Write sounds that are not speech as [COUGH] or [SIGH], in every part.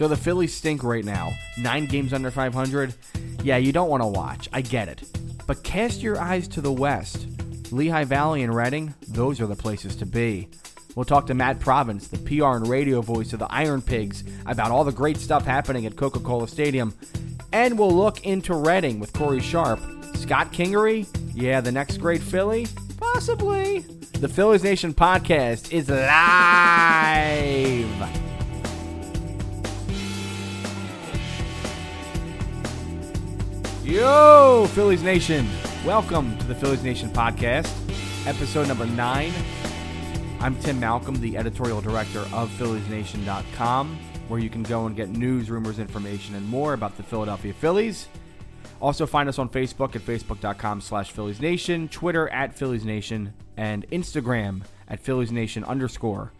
So the Phillies stink right now. Nine games under 500. Yeah, you don't want to watch. I get it. But cast your eyes to the west. Lehigh Valley and Reading, those are the places to be. We'll talk to Matt Provence, the PR and radio voice of the Iron Pigs, about all the great stuff happening at Coca Cola Stadium. And we'll look into Reading with Corey Sharp. Scott Kingery? Yeah, the next great Philly? Possibly. The Phillies Nation podcast is live. Yo, Phillies Nation. Welcome to the Phillies Nation podcast, episode number nine. I'm Tim Malcolm, the editorial director of PhilliesNation.com, where you can go and get news, rumors, information, and more about the Philadelphia Phillies. Also, find us on Facebook at facebook.com slash Phillies Nation, Twitter at Phillies Nation, and Instagram at Phillies Nation underscore.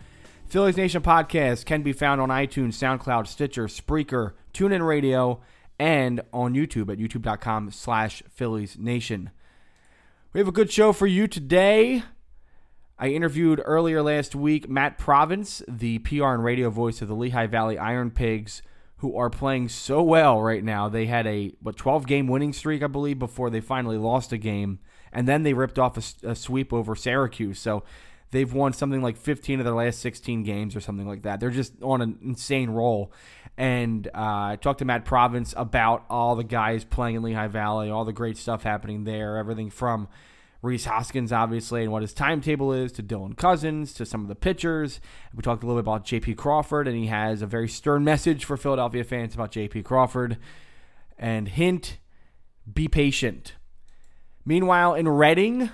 Phillies Nation podcast can be found on iTunes, SoundCloud, Stitcher, Spreaker, TuneIn Radio, and on YouTube at youtube.com slash Phillies Nation. We have a good show for you today. I interviewed earlier last week Matt Provence, the PR and radio voice of the Lehigh Valley Iron Pigs, who are playing so well right now. They had a what 12 game winning streak, I believe, before they finally lost a game, and then they ripped off a, a sweep over Syracuse. So they've won something like 15 of their last 16 games or something like that. They're just on an insane roll. And uh, I talked to Matt Provence about all the guys playing in Lehigh Valley, all the great stuff happening there, everything from Rhys Hoskins, obviously, and what his timetable is, to Dylan Cozens, to some of the pitchers. We talked a little bit about J.P. Crawford, and he has a very stern message for Philadelphia fans about J.P. Crawford. And hint, be patient. Meanwhile, in Reading,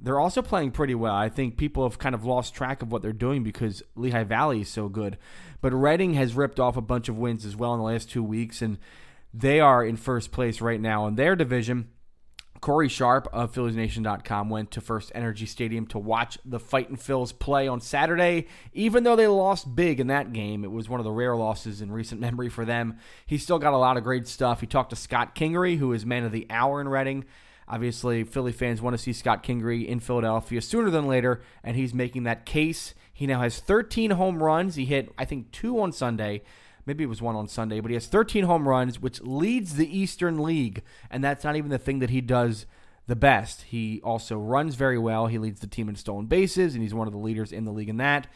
they're also playing pretty well. I think people have kind of lost track of what they're doing because Lehigh Valley is so good. But Reading has ripped off a bunch of wins as well in the last two weeks, and they are in first place right now in their division. Corey Sharp of PhilliesNation.com went to First Energy Stadium to watch the Fightin' Phils play on Saturday. Even though they lost big in that game, it was one of the rare losses in recent [LAUGHS] memory for them. He still got a lot of great stuff. He talked to Scott Kingery, who is man of the hour in Reading. Obviously, Philly fans want to see Scott Kingery in Philadelphia sooner than later, and he's making that case. He now has 13 home runs. He hit, I think, two on Sunday. Maybe it was one on Sunday, but he has 13 home runs, which leads the Eastern League. And that's not even the thing that he does the best. He also runs very well. He leads the team in stolen bases, and he's one of the leaders in the league in that.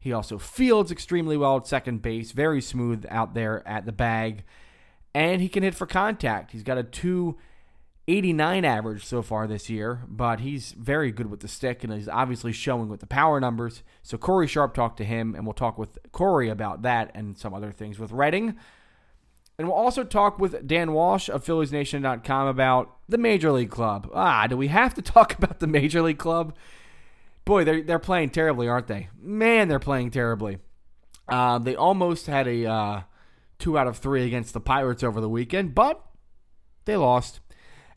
He also fields extremely well at second base, very smooth out there at the bag, and he can hit for contact. He's got a 289 average so far this year, but he's very good with the stick, and he's obviously showing with the power numbers. So Corey Sharp talked to him, and we'll talk with Corey about that and some other things with Reading. And we'll also talk with Dan Walsh of PhilliesNation.com about the Major League Club. Ah, do we have to [LAUGHS] talk about the Major League Club? Boy, they're, they're playing terribly, aren't they? Man, they're playing terribly. Uh, they almost had a uh, two out of three against the Pirates over the weekend, but they lost.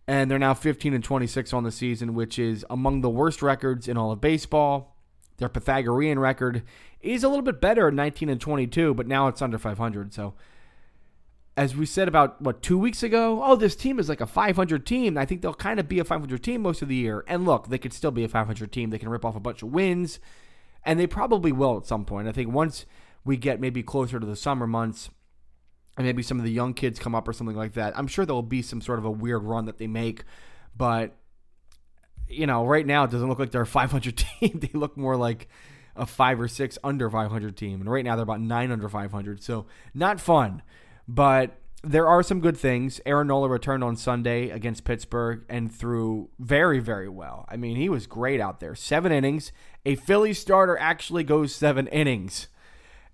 And they're now 15 and 26 on the season, which is among the worst records in all of baseball. Their Pythagorean record is a little bit better, 19 and 22, but now it's under 500. So as we said about what two weeks ago, oh, this team is like a 500 team. I think they'll kind of be a 500 team most of the year. And look, they could still be a 500 team. They can rip off a bunch of wins, and they probably will at some point. I think once we get maybe closer to the summer months, and maybe some of the young kids come up or something like that, I'm sure there will be some sort of a weird run that they make. But you know, right now it doesn't look like they're a [LAUGHS] 500 team. they look more like a five or six under 500 team, and right now they're about nine under 500. So not fun. But there are some good things. Aaron Nola returned on Sunday against Pittsburgh and threw very, very well. I mean, he was great out there. Seven innings. A Philly starter actually goes seven innings.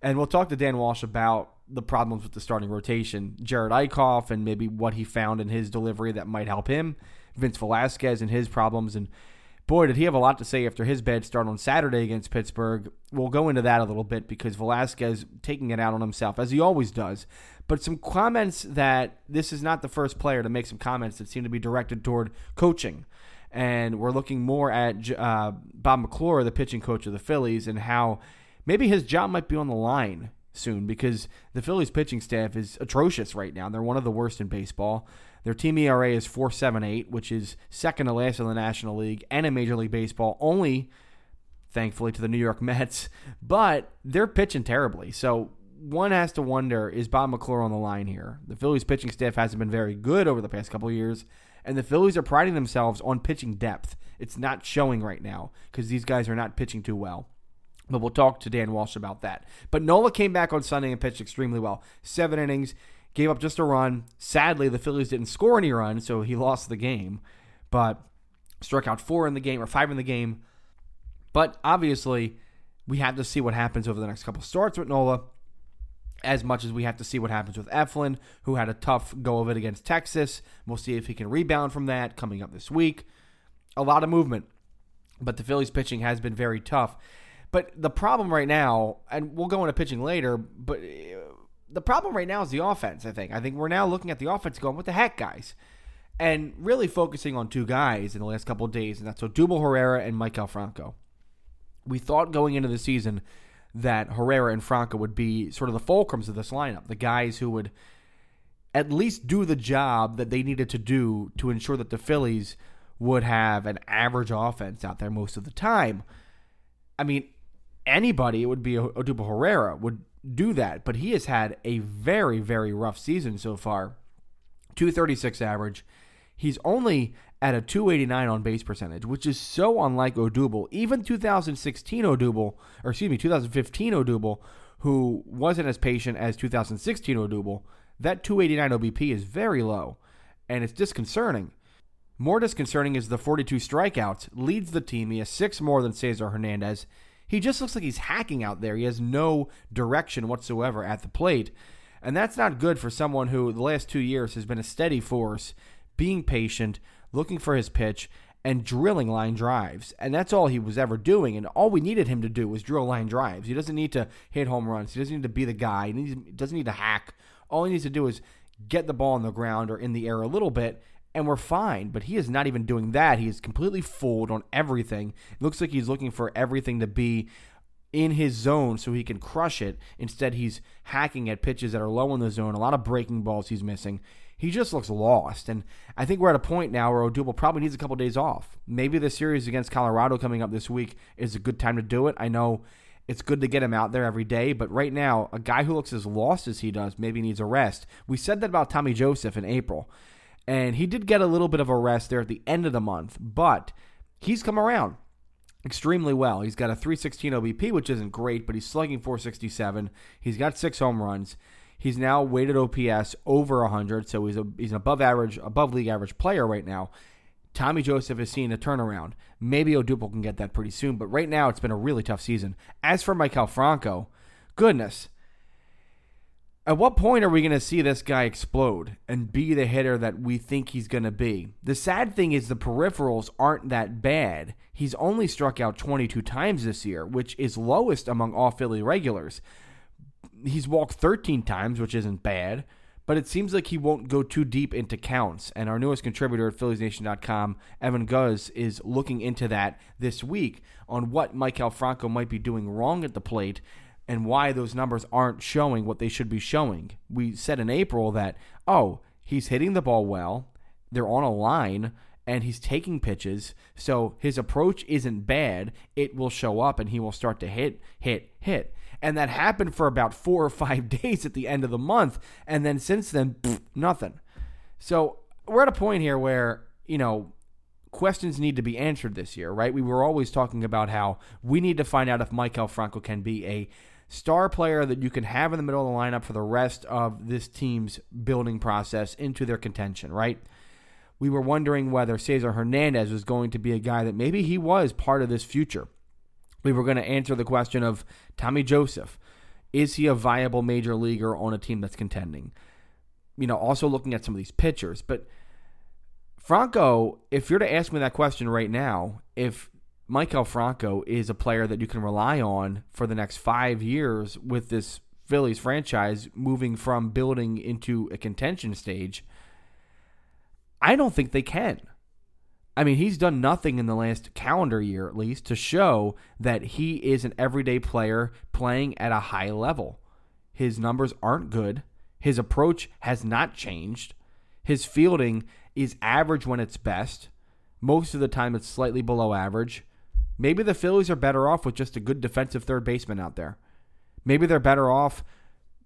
And we'll talk to Dan Walsh about the problems with the starting rotation. Jared Eickhoff and maybe what he found in his delivery that might help him. Vince Velasquez and his problems. And boy, did he have a lot to say after his bad start on Saturday against Pittsburgh. We'll go into that a little bit because Velasquez taking it out on himself, as he always does. But some comments that this is not the first player to make some comments that seem to be directed toward coaching. And we're looking more at uh, Bob McClure, the pitching coach of the Phillies, and how maybe his job might be on the line soon because the Phillies pitching staff is atrocious right now. They're one of the worst in baseball. Their team ERA is 4.78, which is second to last in the National League and in Major League Baseball, only thankfully to the New York [LAUGHS] Mets, but they're pitching terribly. So one has to wonder is Bob McClure on the line here? The Phillies pitching staff hasn't been very good over the past couple years, and the Phillies are priding themselves on pitching depth. It's not showing right now because these guys are not pitching too well. But we'll talk to Dan Walsh about that. But Nola came back on Sunday and pitched extremely well. Seven innings, gave up just a run. Sadly, the Phillies didn't score any runs, so he lost the game. But struck out four in the game or five in the game. But obviously, we have to see what happens over the next couple starts with Nola as much as we have to see what happens with Eflin, who had a tough go of it against Texas. We'll see if he can rebound from that coming up this week. A lot of movement, but the Phillies pitching has been very tough. But the problem right now, and we'll go into pitching later, but uh, the problem right now is the offense, I think. I think we're now looking at the offense going, what the heck, guys? And really focusing on two guys in the last couple days, and that's Odubel Herrera and Maikel Franco. We thought going into the season that Herrera and Franco would be sort of the fulcrums of this lineup, the guys who would at least do the job that they needed to do to ensure that the Phillies would have an average offense out there most of the time. I mean, anybody, it would be Odubel Herrera, would do that, but he has had a very, very rough season so far. 236 average. He's only at a 289 on base percentage, which is so unlike Odubel. Even 2016 Odubel, or excuse me, 2015 Odubel, who wasn't as patient as 2016 Odubel, that 289 OBP is very low, and it's disconcerting. More disconcerting is the 42 strikeouts, leads the team. He has six more than Cesar Hernandez. He just looks like he's hacking out there. He has no direction whatsoever at the plate. And that's not good for someone who, the last two years, has been a steady force, being patient, looking for his pitch, and drilling line drives. And that's all he was ever doing. And all we needed him to do was drill line drives. He doesn't need to hit home runs. He doesn't need to be the guy. He, doesn't need to hack. All he needs to do is get the ball on the ground or in the air a little bit, and we're fine. But he is not even doing that. He is completely fooled on everything. It looks like he's looking for everything to be in his zone so he can crush it. Instead, he's hacking at pitches that are low in the zone. A lot of breaking balls he's missing he just looks lost. And I think we're at a point now where Odubel probably needs a couple days off. Maybe the series against Colorado coming up this week is a good time to do it. I know it's good to get him out there every day, but right now, a guy who looks as lost as he does maybe needs a rest. We said that about Tommy Joseph in April, and he did get a little bit of a rest there at the end of the month, but he's come around extremely well. He's got a 316 OBP, which isn't great, but he's slugging 467. He's got six home runs. He's now weighted OPS over 100, so he's a, he's an above average, above league average player right now. Tommy Joseph is seeing a turnaround. Maybe Odubel can get that pretty soon, but right now it's been a really tough season. As for Maikel Franco, goodness, at what point are we going to see this guy explode and be the hitter that we think he's going to be? The sad thing is the peripherals aren't that bad. He's only struck out 22 times this year, which is lowest among all Philly regulars he's walked 13 times, which isn't bad, but it seems like he won't go too deep into counts. And our newest contributor at PhilliesNation.com, Evan Guz, is looking into that this week on what Maikel Franco might be doing wrong at the plate and why those numbers aren't showing what they should be showing. We said in April that, oh, he's hitting the ball well, they're on a line, and he's taking pitches. So his approach isn't bad. It will show up and he will start to hit, hit, hit. And that happened for about [LAUGHS] four or five days at the end of the month. And then since then, nothing. So we're at a point here where, you know, questions need to be answered this year, right? We were always talking about how we need to find out if Maikel Franco can be a star player that you can have in the middle of the lineup for the rest of this team's building process into their contention, right? We were wondering whether Cesar Hernandez was going to be a guy that maybe he was part of this future we were going to answer the question of Tommy Joseph. Is he a viable major leaguer on a team that's contending? You know, also looking at some of these pitchers. But Franco, if you're to ask me that question right now, if Maikel Franco is a player that you can rely on for the next five years with this Phillies franchise moving from building into a contention stage, I don't think they can. I mean, he's done nothing in the last calendar year, at least, to show that he is an everyday player playing at a high level. His numbers aren't good. His approach has not changed. His fielding is average when it's best. Most of the time, it's slightly below average. Maybe the Phillies are better off with just a good defensive third baseman out there. Maybe they're better off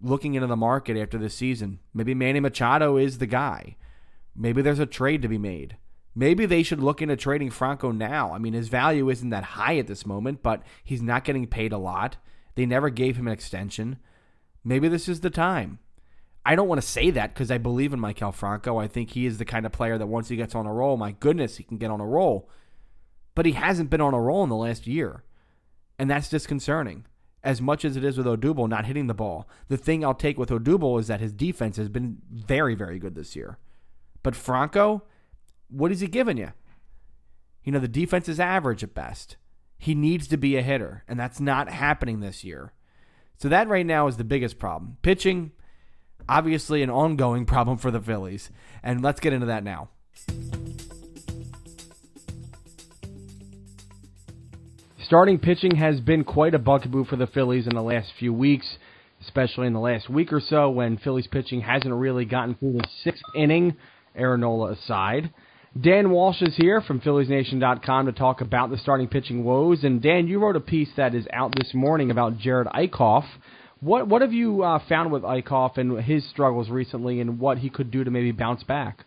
looking into the market after this season. Maybe Manny Machado is the guy. Maybe there's a trade to be made. Maybe they should look into trading Franco now. I mean, his value isn't that high at this moment, but he's not getting paid a lot. They never gave him an extension. Maybe this is the time. I don't want to say that because I believe in Maikel Franco. I think he is the kind of player that once he gets on a roll, my goodness, he can get on a roll. But he hasn't been on a roll in the last year. And that's disconcerting. As much as it is with Odubel not hitting the ball, the thing I'll take with Odubel is that his defense has been very, very good this year. But Franco, what is he giving you? You know, the defense is average at best. He needs to be a hitter, and that's not happening this year. So that right now is the biggest problem. Pitching, obviously an ongoing [LAUGHS] problem for the Phillies. And let's get into that now. Starting pitching has been quite a bugaboo for the Phillies in the last few weeks, especially in the last week or so when Phillies pitching hasn't really gotten through the sixth inning, Aaron Nola aside. Dan Walsh is here from PhilliesNation.com to talk about the starting pitching woes. And Dan, you wrote a piece that is out this morning about Jared Eickhoff. What what have you uh, found with Eickhoff and his struggles recently, and what he could do to maybe bounce back?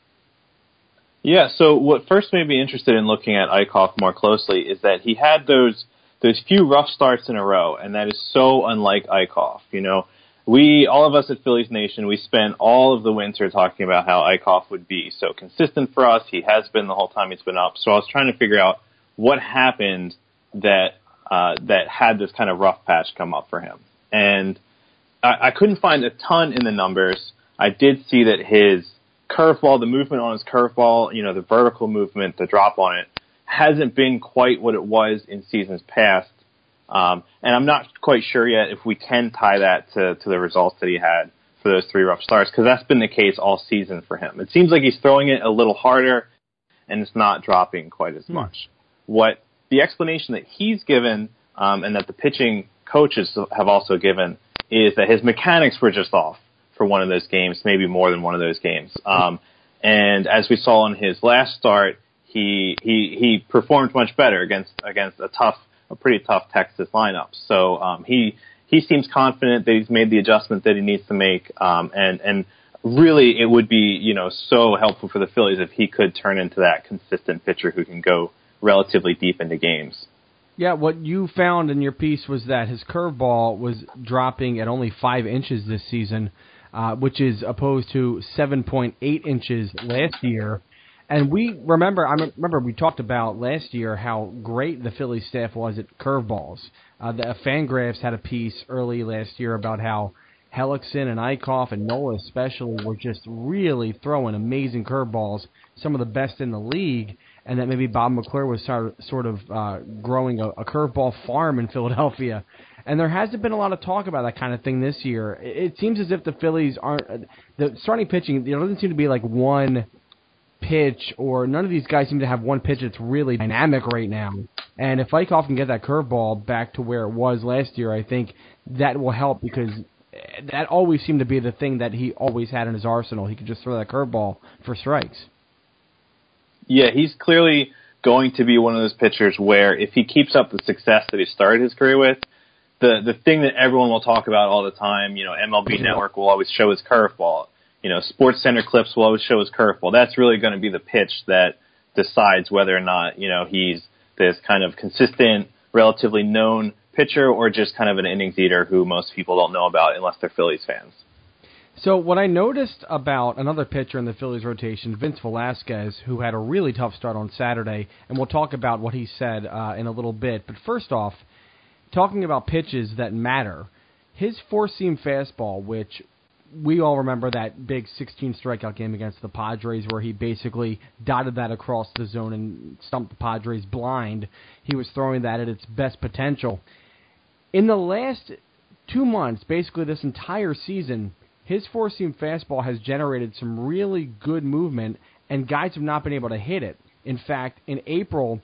Yeah. So what first made me interested in looking at Eickhoff more closely is that he had those those few rough starts in a row, and that is so unlike Eickhoff. You know, we all of us at Phillies Nation, we spent all of the winter talking about how Eickhoff would be so consistent for us. He has been the whole time he's been up. So I was trying to figure out what happened that uh, that had this kind of rough patch come up for him, and I, I couldn't find a ton in the numbers. I did see that his curveball, the movement on his curveball, you know, the vertical movement, the drop on it, hasn't been quite what it was in seasons past. Um, and I'm not quite sure yet if we can tie that to, to the results that he had for those three rough starts, because that's been the case all season for him. It seems like he's throwing it a little harder, and it's not dropping quite as hmm. much. What the explanation that he's given, um, and that the pitching coaches have also given, is that his mechanics were just off for one of those games, maybe more than one of those games. Um, and as we saw in his last start, he he he performed much better against against a tough, a pretty tough Texas lineup. So um, he he seems confident that he's made the adjustment that he needs to make, um, and and really it would be you know so helpful for the Phillies if he could turn into that consistent pitcher who can go relatively deep into games. Yeah, what you found in your piece was that his curveball was dropping at only five inches this season, uh, which is opposed to 7.8 inches last year. And we remember, I remember we talked about last year how great the Phillies staff was at curveballs. Uh, the Fangraphs had a piece early last year about how Hellickson and Eickhoff and Nola especially were just really throwing amazing curveballs, some of the best in the league and that maybe Bob McClure was sort of uh, growing a, a curveball farm in Philadelphia. And there hasn't been a lot of talk about that kind of thing this year. It, seems as if the Phillies aren't uh, the starting pitching. There doesn't seem to be like one pitch, or none of these guys seem to have one pitch that's really dynamic right now. And if Eickhoff can get that curveball back to where it was last year, I think that will help because eh, that always seemed to be the thing that he always had in his arsenal. He could just throw that curveball for strikes. Yeah, he's clearly going to be one of those pitchers where if he keeps up the success that he started his career with, the the thing that everyone will talk about all the time, you know, MLB Network will always show his curveball. You know, Sports Center clips will always show his curveball. That's really going to be the pitch that decides whether or not you know he's this kind of consistent, relatively known pitcher or just kind of an innings eater who most people don't know about unless they're Phillies fans. So what I noticed about another pitcher in the Phillies rotation, Vince Velasquez, who had a really tough start on Saturday, and we'll talk about what he said uh, in a little bit. But first off, talking about pitches that matter, his four-seam fastball, which we all remember that big 16 strikeout game against the Padres where he basically dotted that across the zone and stumped the Padres blind. He was throwing that at its best potential. In the last two months, basically this entire season, his four seam fastball has generated some really good movement, and guys have not been able to hit it. In fact, in April,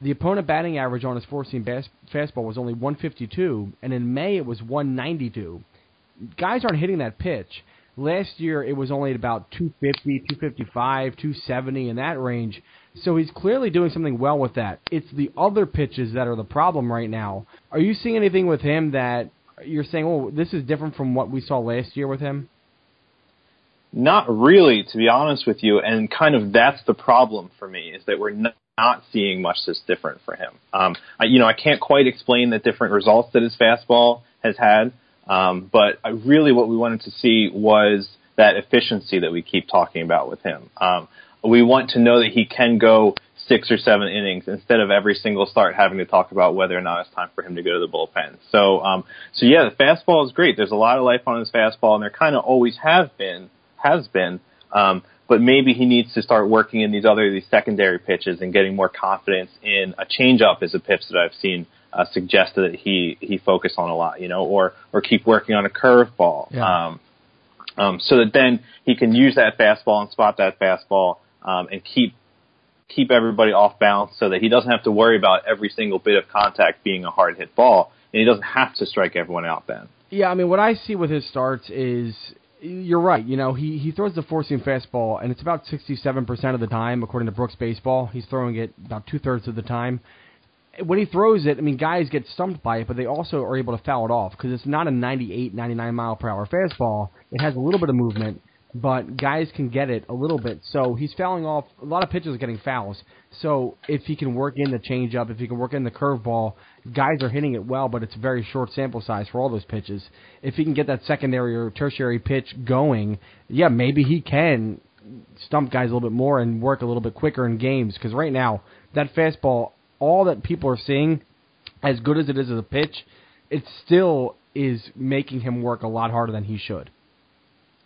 the opponent batting average on his four seam fastball was only 152, and in May it was 192. Guys aren't hitting that pitch. Last year it was only at about 250, 255, 270 in that range. So he's clearly doing something well with that. It's the other pitches that are the problem right now. Are you seeing anything with him that you're saying, oh, this is different from what we saw last year with him? Not really, to be honest with you, and kind of that's the problem for me is that we're not seeing much that's different for him. Um, I, you know, I can't quite explain the different results that his fastball has had, um, but I really what we wanted to see was that efficiency that we keep talking about with him. Um, we want to know that he can go six or seven innings instead of every single start having to talk about whether or not it's time for him to go to the bullpen. So, um, so yeah, the fastball is great. There's a lot of life on his fastball, and there kind of always have been, has been. Um, but maybe he needs to start working in these other these secondary pitches and getting more confidence in a changeup as a pitch that I've seen uh, suggested that he he focus on a lot, you know, or or keep working on a curveball, yeah. um, um, so that then he can use that fastball and spot that fastball um, and keep keep everybody off balance so that he doesn't have to worry about every single bit of contact being a hard hit ball, and he doesn't have to strike everyone out then. Yeah, I mean, what I see with his starts is you're right. You know, he he throws the four seam fastball, and it's about 67 percent of the time, according to Brooks Baseball. He's throwing it about two thirds of the time. When he throws it, I mean, guys get stumped by it, but they also are able to foul it off because it's not a 98, 99 mile per hour fastball. It has a little bit of movement, but guys can get it a little bit. So he's fouling off. A lot of pitchers are getting fouls. So if he can work in the changeup, if he can work in the curveball, guys are hitting it well, but it's a very short sample size for all those pitches. If he can get that secondary or tertiary pitch going, yeah, maybe he can stump guys a little bit more and work a little bit quicker in games. Because right now, that fastball, all that people are seeing, as good as it is as a pitch, it still is making him work a lot harder than he should.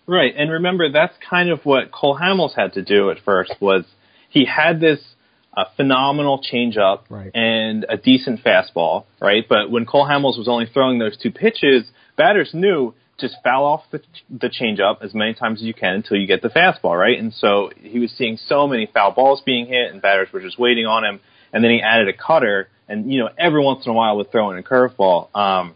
Right, and remember that's kind of what Cole Hamels had to do at first was he had this uh, phenomenal changeup right. and a decent fastball, right? But when Cole Hamels was only throwing those two pitches, batters knew just foul off the the changeup as many times as you can until you get the fastball, right? And so he was seeing so many foul balls being hit, and batters were just waiting on him. And then he added a cutter, and you know every once in a while would throw in a curveball, um,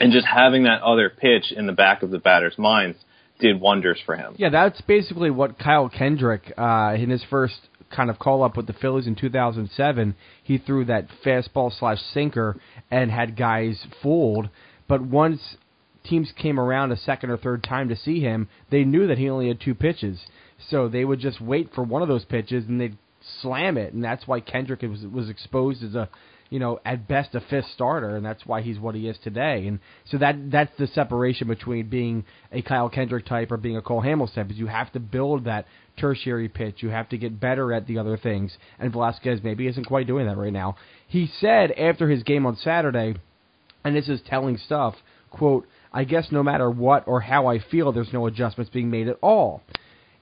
and just having that other pitch in the back of the batter's minds did wonders for him. Yeah, that's basically what Kyle Kendrick uh, in his first kind of call up with the Phillies in 2007. He threw that fastball slash sinker and had guys fooled. But once teams came around a second or third time to see him, they knew that he only had two pitches. So they would just wait for one of those pitches and they'd slam it, and that's why Kendrick was was exposed as a you know, at best a fifth starter, and that's why he's what he is today. And so that that's the separation between being a Kyle Kendrick type or being a Cole Hamels type. Is you have to build that tertiary pitch. You have to get better at the other things. And Velasquez maybe isn't quite doing that right now. He said after his game on Saturday, and this is telling stuff. Quote: I guess no matter what or how I feel, there's no adjustments being made at all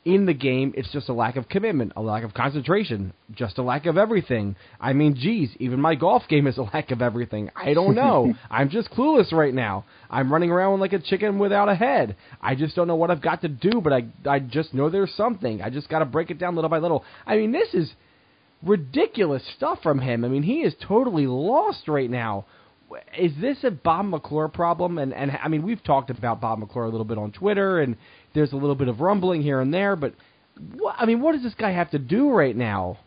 in the game, it's just a lack of commitment, a lack of concentration, just a lack of everything. I mean, geez, even my golf game is a lack of everything. I don't know. [LAUGHS] I'm just clueless right now. I'm running around like a chicken without a head. I just don't know what I've got to do, but I I just know there's something. I just got to break it down little by little. I mean, this is ridiculous stuff from him. I mean, he is totally lost right now is this a Bob McClure problem? And and I mean, we've talked about Bob McClure a little bit on Twitter, and there's a little bit of rumbling here and there, but what, I mean, what does this guy have to do right now?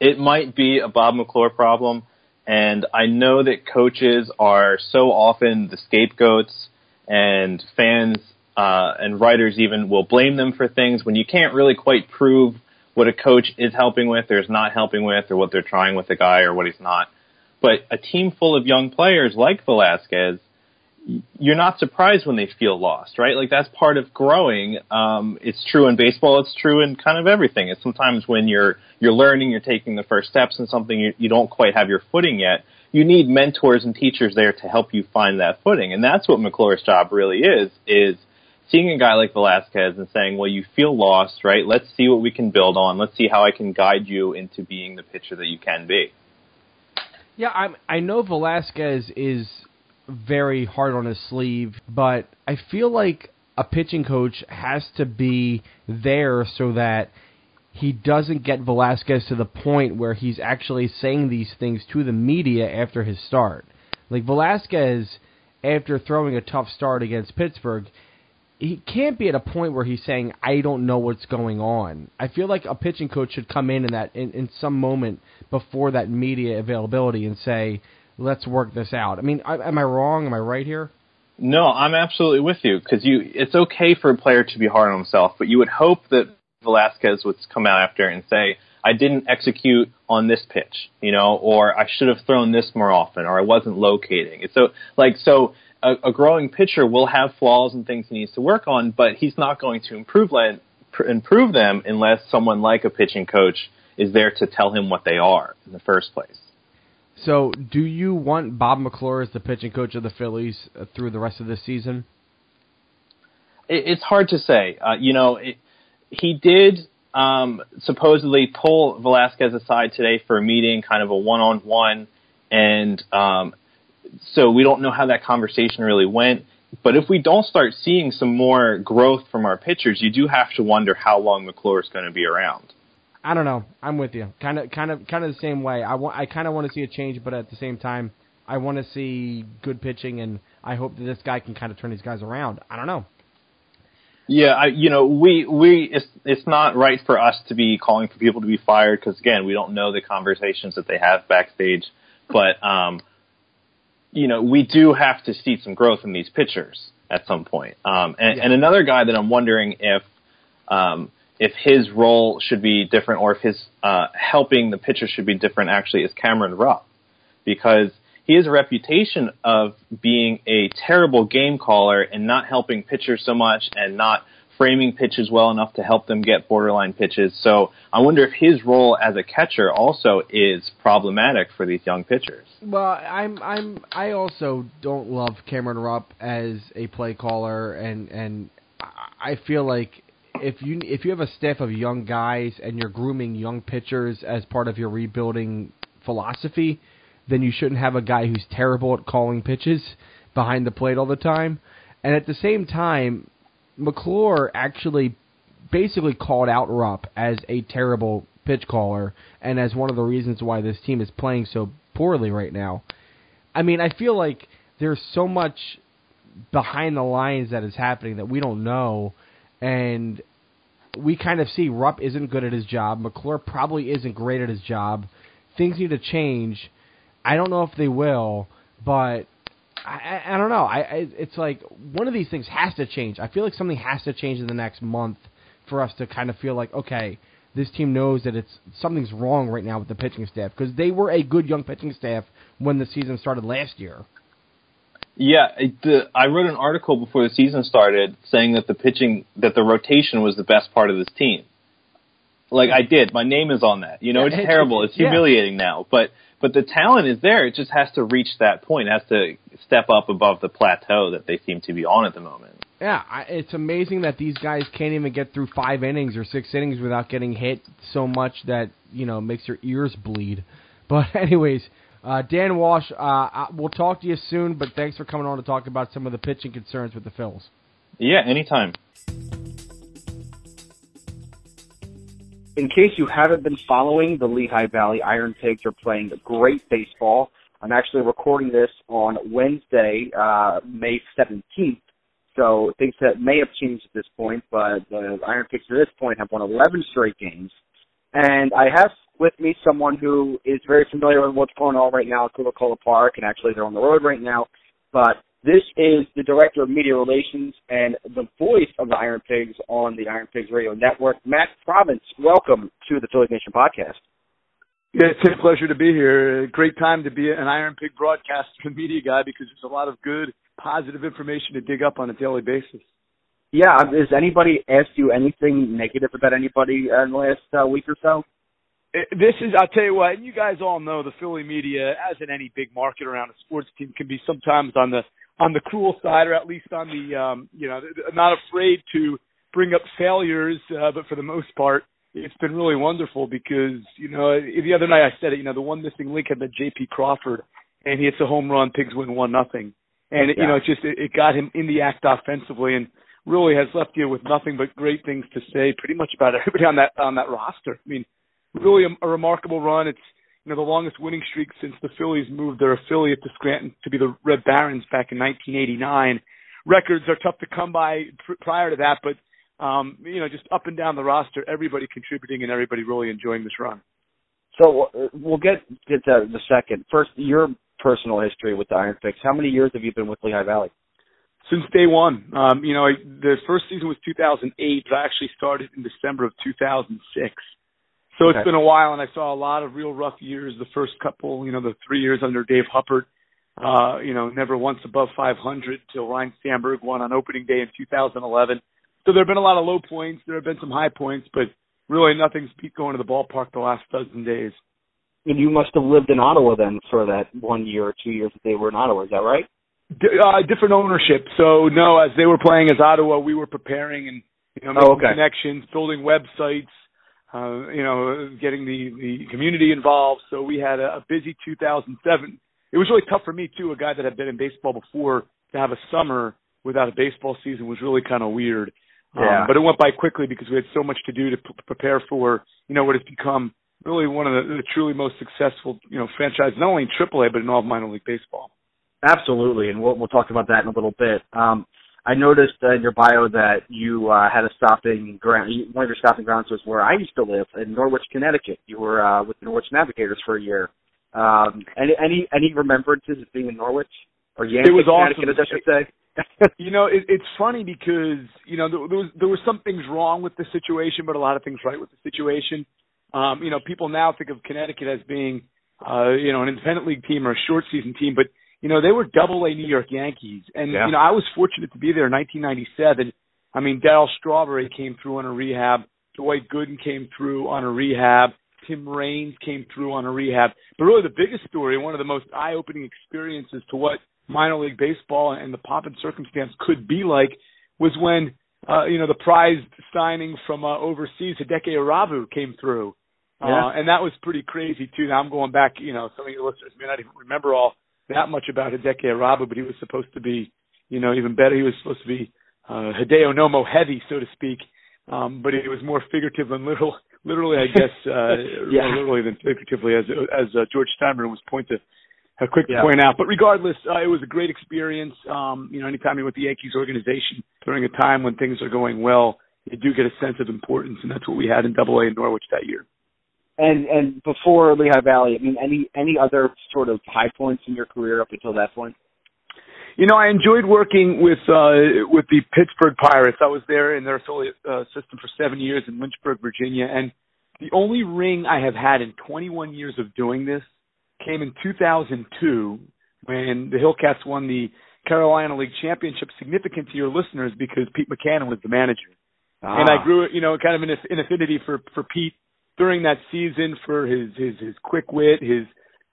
It might be a Bob McClure problem, and I know that coaches are so often the scapegoats, and fans uh, and writers even will blame them for things when you can't really quite prove what a coach is helping with or is not helping with, or what they're trying with a guy or what he's not. But a team full of young players like Velasquez you're not surprised when they feel lost, right? Like that's part of growing. Um, it's true in baseball. It's true in kind of everything. It's sometimes when you're you're learning, you're taking the first steps in something, you, you don't quite have your footing yet. You need mentors and teachers there to help you find that footing, and that's what McClure's job really is. Is seeing a guy like Velasquez and saying, "Well, you feel lost, right? Let's see what we can build on. Let's see how I can guide you into being the pitcher that you can be." Yeah, I'm, I know Velasquez is very hard on his sleeve, but I feel like a pitching coach has to be there so that he doesn't get Velasquez to the point where he's actually saying these things to the media after his start. Like Velasquez, after throwing a tough start against Pittsburgh, he can't be at a point where he's saying, "I don't know what's going on." I feel like a pitching coach should come in in that in, in some moment before that media availability and say, let's work this out. I mean, I, am I wrong? Am I right here? No, I'm absolutely with you because you. It's okay for a player to be hard on himself, but you would hope that Velasquez would come out after and say, "I didn't execute on this pitch," you know, or "I should have thrown this more often," or "I wasn't locating." So like so. A, a growing pitcher will have flaws and things he needs to work on, but he's not going to improve improve them unless someone like a pitching coach is there to tell him what they are in the first place. So, do you want Bob McClure as the pitching coach of the Phillies uh, through the rest of the season? It's hard to say. Uh, you know, it, he did um, supposedly pull Velasquez aside today for a meeting, kind of a one-on-one, and um, so we don't know how that conversation really went. But if we don't start seeing some more growth from our pitchers, you do have to wonder how long McClure is going to be around. I don't know. I'm with you. Kind of, kind of, kind of the same way. I want. I kind of want to see a change, but at the same time, I want to see good pitching, and I hope that this guy can kind of turn these guys around. I don't know. Yeah, I, you know, we we it's it's not right for us to be calling for people to be fired because again, we don't know the conversations that they have backstage. But um, you know, we do have to see some growth in these pitchers at some point. Um, and, yeah. and another guy that I'm wondering if um, if his role should be different or if his uh, helping the pitcher should be different actually is Cameron Rupp because he has a reputation of being a terrible game caller and not helping pitchers so much and not framing pitches well enough to help them get borderline pitches. So I wonder if his role as a catcher also is problematic for these young pitchers. Well, I'm I'm I also don't love Cameron Rupp as a play caller and and I feel like if you if you have a staff of young guys and you're grooming young pitchers as part of your rebuilding philosophy, then you shouldn't have a guy who's terrible at calling pitches behind the plate all the time. And at the same time, McClure actually basically called out Rupp as a terrible pitch caller and as one of the reasons why this team is playing so poorly right now. I mean, I feel like there's so much behind the lines that is happening that we don't know and we kind of see Rupp isn't good at his job. McClure probably isn't great at his job. Things need to change. I don't know if they will, but I, I, don't know. I, I it's like one of these things has to change. I feel like something has to change in the next month for us to kind of feel like okay, this team knows that it's something's wrong right now with the pitching staff because they were a good young pitching staff when the season started last year. Yeah, the, I wrote an article before the season started saying that the pitching, that the rotation was the best part of this team. Like I did, my name is on that. You know, it's terrible. It's humiliating yeah. now, but but the talent is there. It just has to reach that point. It has to step up above the plateau that they seem to be on at the moment. Yeah, I, it's amazing that these guys can't even get through five innings or six innings without getting hit so much that you know makes your ears bleed. But [LAUGHS] anyways, uh, Dan Walsh, uh, we'll talk to you soon, but thanks for coming on to talk about some of the pitching concerns with the Phils. Yeah, anytime. In case you haven't been following, the Lehigh Valley Iron Pigs are playing great baseball. I'm actually recording this on Wednesday, uh, May 17th. So things that may have changed at this point, but the Iron Pigs at this point have won 11 straight games. And I have with me someone who is very familiar with what's going on right now at Coca-Cola Park, and actually they're on the road right now. But this is the director of media relations and the voice of the Iron Pigs on the Iron Pigs Radio Network, Matt Provence. Welcome to the Phillies Nation podcast. Yeah, it's a pleasure to be here. Great time to be an Iron Pig broadcaster and media guy because there's a lot of good, positive information to dig up on a daily basis. Yeah, has anybody asked you anything negative about anybody in the last uh, week or so? this is I'll tell you what, and you guys all know the Philly media, as in any big market around a sports team, can be sometimes on the on the cruel side, or at least on the um, you know not afraid to bring up failures. Uh, but for the most part, it's been really wonderful because you know the other night I said it. You know the one missing link had been J.P. Crawford, and he hits a home run. Pigs win one nothing, and it, yeah. you know it just it, it got him in the act offensively and really has left you with nothing but great things to say pretty much about everybody on that on that roster. I mean really a, a remarkable run. It's you know the longest winning streak since the Phillies moved their affiliate to Scranton to be the Red Barons back in 1989. Records are tough to come by pr- prior to that, but um, you know just up and down the roster, everybody contributing and everybody really enjoying this run. So uh, we'll get get to the second. First, your personal history with the Iron Pigs. How many years have you been with Lehigh Valley? Since day one. Um, you know, I, the first season was 2008, but I actually started in December of 2006. So okay. it's been a while, and I saw a lot of real rough years. The first couple, you know, the three years under Dave Huppert, uh, you know, never once above 500 till Ryne Sandberg won on opening day in 2011. So there have been a lot of low points. There have been some high points, but really nothing's beat going to the ballpark the last dozen days. And you must have lived in Ottawa then for that one year or two years that they were in Ottawa. Is that right? D- uh, different ownership. So no, as they were playing as Ottawa, we were preparing and you know making oh, okay. connections, building websites, uh, you know, getting the the community involved. So we had a, a busy 2007. It was really tough for me too, a guy that had been in baseball before, to have a summer without a baseball season was really kind of weird. Um, yeah. Um, but it went by quickly because we had so much to do to p- prepare for, you know, what has become really one of the, the truly most successful, you know, franchises, not only in AAA but in all of minor league baseball. Absolutely, and we'll we'll talk about that in a little bit. Um, I noticed in your bio that you uh, had a stopping ground. One of your stopping grounds was where I used to live in Norwich, Connecticut. You were uh, with the Norwich Navigators for a year. Um, any any any remembrances of being in Norwich or Yankee, it was Connecticut, awesome. I should say? [LAUGHS] you know, it, it's funny because you know there, there was there were some things wrong with the situation, but a lot of things right with the situation. Um, you know, people now think of Connecticut as being uh, you know an independent league team or a short season team, but you know they were Double A New York Yankees, and yeah. you know I was fortunate to be there in 1997. I mean, Darryl Strawberry came through on a rehab. Dwight Gooden came through on a rehab. Tim Raines came through on a rehab. But really, the biggest story, one of the most eye-opening experiences to what minor league baseball and the pop and circumstance could be like was when uh, you know the prized signing from uh, overseas, Hideki Irabu, came through, yeah. uh, and that was pretty crazy too. Now I'm going back, you know, some of your listeners may not even remember all that much about Hideki Irabu, but he was supposed to be, you know, even better. He was supposed to be uh, Hideo Nomo heavy, so to speak, um, but it was more figurative than literal. [LAUGHS] Literally, I guess, uh, [LAUGHS] yeah. more literally than figuratively, as as uh, George Steinbrenner was pointing to a quick yeah. point out. But regardless, uh, it was a great experience. Um, you know, anytime you're with the Yankees organization during a time when things are going well, you do get a sense of importance, and that's what we had in Double A in Norwich that year. And and before Lehigh Valley, I mean, any any other sort of high points in your career up until that point? You know, I enjoyed working with uh, with the Pittsburgh Pirates. I was there in their affiliate uh, system for seven years in Lynchburg, Virginia, and the only ring I have had in 21 years of doing this came in 2002 when the Hillcats won the Carolina League Championship. Significant to your listeners because Pete Mackanin was the manager, ah. and I grew, you know, kind of an, an affinity for for Pete during that season for his his his quick wit, his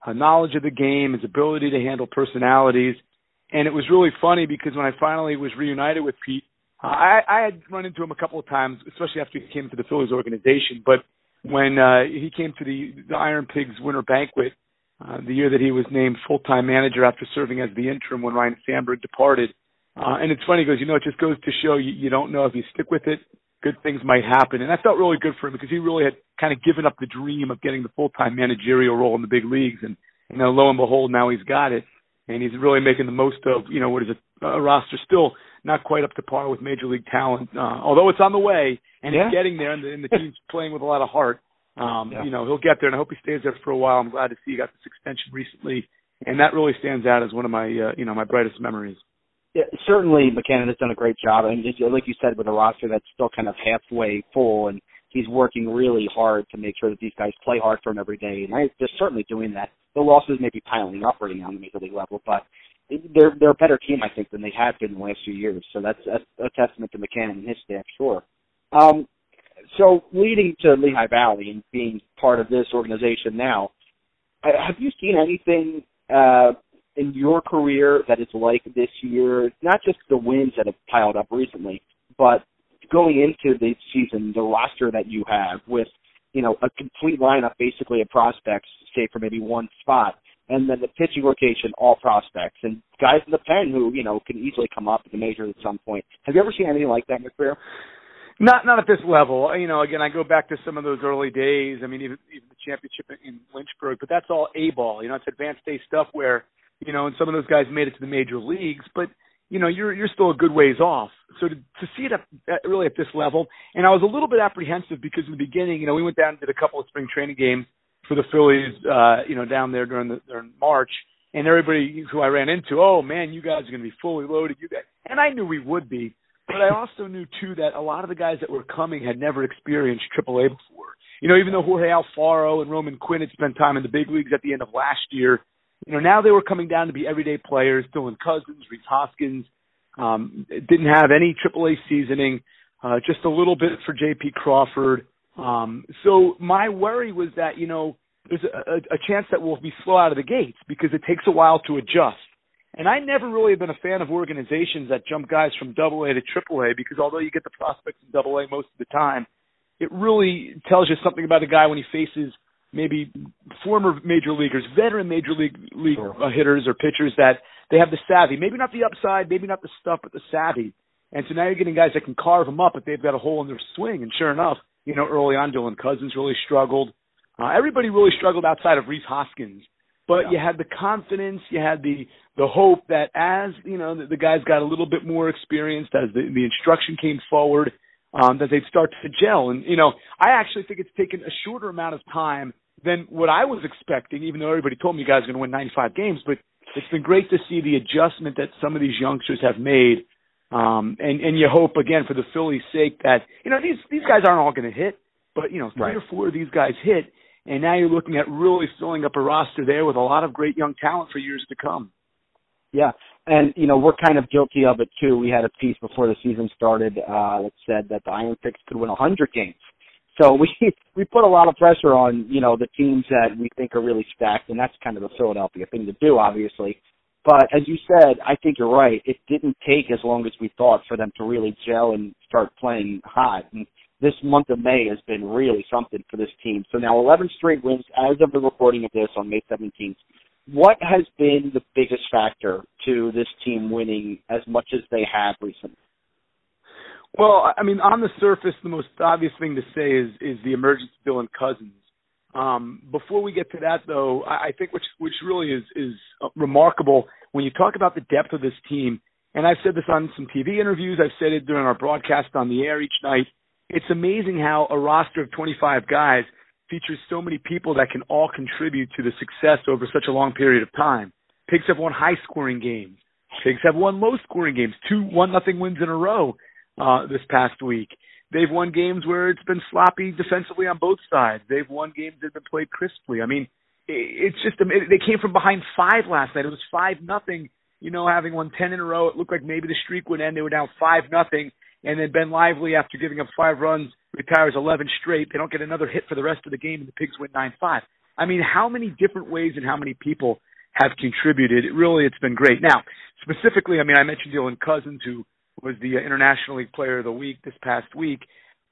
uh, knowledge of the game, his ability to handle personalities, and it was really funny because when I finally was reunited with Pete, uh, I, I had run into him a couple of times, especially after he came to the Phillies organization, but when uh, he came to the, the Iron Pigs Winter Banquet uh, the year that he was named full-time manager after serving as the interim when Ryne Sandberg departed. Uh, and it's funny, because you know, it just goes to show you, you don't know if you stick with it, good things might happen. And I felt really good for him because he really had kind of given up the dream of getting the full-time managerial role in the big leagues. And, you know, lo and behold, now he's got it. And he's really making the most of, you know, what is a, a roster still not quite up to par with major league talent, uh, although it's on the way and yeah. it's getting there and the, and the team's [LAUGHS] playing with a lot of heart. Um, yeah. You know, he'll get there, and I hope he stays there for a while. I'm glad to see he got this extension recently, and that really stands out as one of my, uh, you know, my brightest memories. Certainly Mackanin has done a great job, and like you said, with a roster that's still kind of halfway full, and he's working really hard to make sure that these guys play hard for him every day, and I, they're certainly doing that. The losses may be piling up right now on the major league level, but they're they're a better team, I think, than they have been in the last few years. So that's, a testament to Mackanin and his staff, sure. Um, so leading to Lehigh Valley and being part of this organization now, have you seen anything uh, in your career that is like this year? Not just the wins that have piled up recently, but going into the season, the roster that you have with you know a complete lineup basically of prospects, save for maybe one spot, and then the pitching rotation, all prospects and guys in the pen who you know can easily come up at the majors at some point. Have you ever seen anything like that in your career? Not not at this level. You know, again, I go back to some of those early days. I mean, even even the championship in Lynchburg, but that's all A ball. You know, it's advanced day stuff where you know, and some of those guys made it to the major leagues, but you know, you're you're still a good ways off. So to to see it at, at, really at this level, and I was a little bit apprehensive because in the beginning, you know, we went down and did a couple of spring training games for the Phillies, uh, you know, down there during the during March, and everybody who I ran into, oh man, you guys are going to be fully loaded. You guys, and I knew we would be, but I also knew too that a lot of the guys that were coming had never experienced AAA before. You know, even though Jorge Alfaro and Roman Quinn had spent time in the big leagues at the end of last year, you know, now they were coming down to be everyday players. Dylan Cozens, Rhys Hoskins, um, didn't have any AAA seasoning, uh, just a little bit for J.P. Crawford. Um, so my worry was that you know there's a, a, a chance that we'll be slow out of the gates because it takes a while to adjust. And I never really have been a fan of organizations that jump guys from Double A to Triple A because although you get the prospects in Double A most of the time, it really tells you something about a guy when he faces maybe former major leaguers, veteran major league league uh, hitters or pitchers that they have the savvy, maybe not the upside, maybe not the stuff, but the savvy. And so now you're getting guys that can carve them up, but they've got a hole in their swing. And sure enough, you know, early on, Dylan Cozens really struggled. Uh, everybody really struggled outside of Rhys Hoskins, but yeah. you had the confidence, you had the the hope that as you know the, the guys got a little bit more experienced, as the, the instruction came forward, um, that they'd start to gel. And you know, I actually think it's taken a shorter amount of time than what I was expecting, even though everybody told me you guys are going to win 95 games. But it's been great to see the adjustment that some of these youngsters have made. Um, and, and you hope again for the Phillies' sake that, you know, these, these guys aren't all going to hit, but, you know, three right. or four of these guys hit. And now you're looking at really filling up a roster there with a lot of great young talent for years to come. Yeah. And, you know, we're kind of guilty of it too. We had a piece before the season started, uh, that said that the Iron Pigs could win 100 games. So we [LAUGHS] we put a lot of pressure on you know the teams that we think are really stacked, and that's kind of the Philadelphia thing to do, obviously. But as you said, I think you're right. It didn't take as long as we thought for them to really gel and start playing hot. And this month of May has been really something for this team. So now 11 straight wins as of the recording of this on May 17th. What has been the biggest factor to this team winning as much as they have recently? Well, I mean, on the surface, the most obvious thing to say is is the emergence of Dylan Cozens. Um, before we get to that, though, I, I think which which really is is remarkable when you talk about the depth of this team. And I've said this on some TV interviews. I've said it during our broadcast on the air each night. It's amazing how a roster of 25 guys features so many people that can all contribute to the success over such a long period of time. Pigs have won high scoring games. Pigs have won low scoring games, two one nothing wins in a row uh, this past week. They've won games where it's been sloppy defensively on both sides. They've won games that have been played crisply. I mean, it's just they came from behind five last night. It was five nothing. You know, having won ten in a row, it looked like maybe the streak would end. They were down five nothing, and then Ben Lively, after giving up five runs, retires eleven straight. They don't get another hit for the rest of the game, and the Pigs win nine five. I mean, how many different ways and how many people have contributed? It really, it's been great. Now, specifically, I mean, I mentioned Dylan Cozens, who was the uh, International League Player of the Week this past week.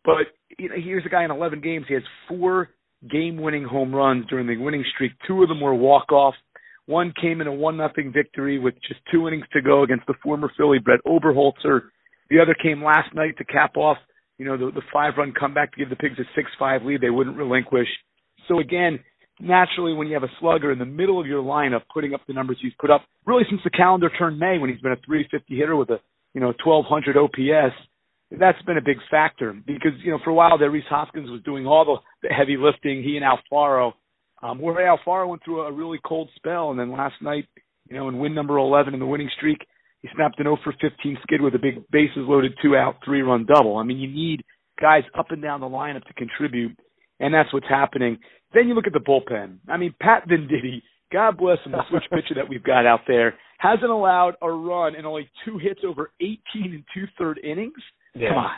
But you know, here's a guy in 11 games. He has four game-winning home runs during the winning streak. Two of them were walk-offs. One came in a one nothing victory with just two innings to go against the former Philly Brett Oberholtzer. The other came last night to cap off, you know, the, the five-run comeback to give the Pigs a six-five lead. They wouldn't relinquish. So again, naturally, when you have a slugger in the middle of your lineup putting up the numbers he's put up, really since the calendar turned May when he's been a 350 hitter with a you know, 1200 OPS, that's been a big factor because, you know, for a while there, Rhys Hoskins was doing all the, the heavy lifting, he and Alfaro. Um, where Alfaro went through a really cold spell, and then last night, you know, in win number 11 in the winning streak, he snapped an 0 for 15 skid with a big bases loaded two out, three run double. I mean, you need guys up and down the lineup to contribute, and that's what's happening. Then you look at the bullpen. I mean, Pat Venditti, God bless him, the switch [LAUGHS] pitcher that we've got out there hasn't allowed a run in only two hits over 18 and two third innings. Yeah. Come on.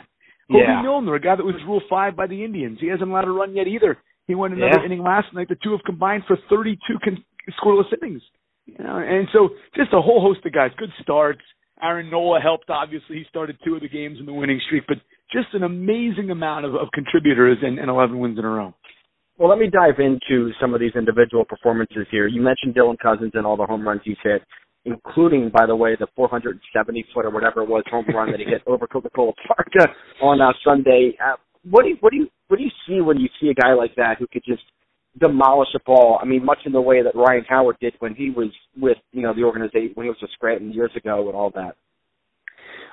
Yeah. Hoby Milner, a guy that was Rule Five by the Indians, he hasn't allowed a run yet either. He won another Yeah. inning last night. The two have combined for 32 con- scoreless innings. You know, and so just a whole host of guys, good starts. Aaron Nola helped. Obviously, he started two of the games in the winning streak, but just an amazing amount of, of contributors and, and 11 wins in a row. Well, let me dive into some of these individual performances here. You mentioned Dylan Cozens and all the home runs he's hit, including, by the way, the 470 foot or whatever it was home run that he hit over Coca-Cola Park uh, on uh, Sunday. Uh, what do you, what do you what do you see when you see a guy like that who could just demolish a ball? I mean, much in the way that Ryan Howard did when he was with you know the organization when he was with Scranton years ago and all that.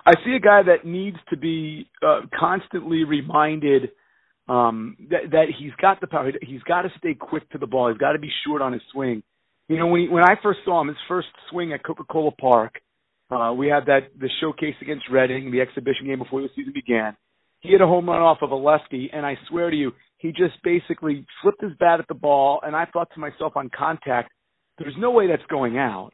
I see a guy that needs to be uh, constantly reminded um, that, that he's got the power. He's got to stay quick to the ball. He's got to be short on his swing. You know, when he, when I first saw him, his first swing at Coca-Cola Park, uh, we had that the showcase against Reading, the exhibition game before the season began. He hit a home run off of a lefty, and I swear to you, he just basically flipped his bat at the ball, and I thought to myself on contact, there's no way that's going out.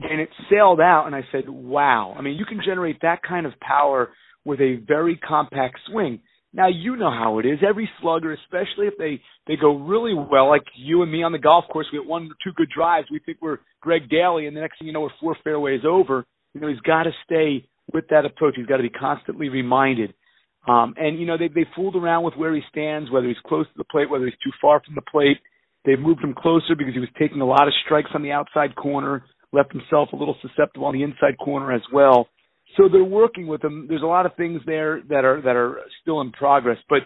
And it sailed out, and I said, wow. I mean, you can generate that kind of power with a very compact swing. Now you know how it is. Every slugger, especially if they they go really well, like you and me on the golf course, we get one or two good drives. We think we're Greg Daily, and the next thing you know, we're four fairways over. You know, he's got to stay with that approach. He's got to be constantly reminded. Um, and you know, they they fooled around with where he stands, whether he's close to the plate, whether he's too far from the plate. They've moved him closer because he was taking a lot of strikes on the outside corner, left himself a little susceptible on the inside corner as well. So they're working with him. There's a lot of things there that are that are still in progress. But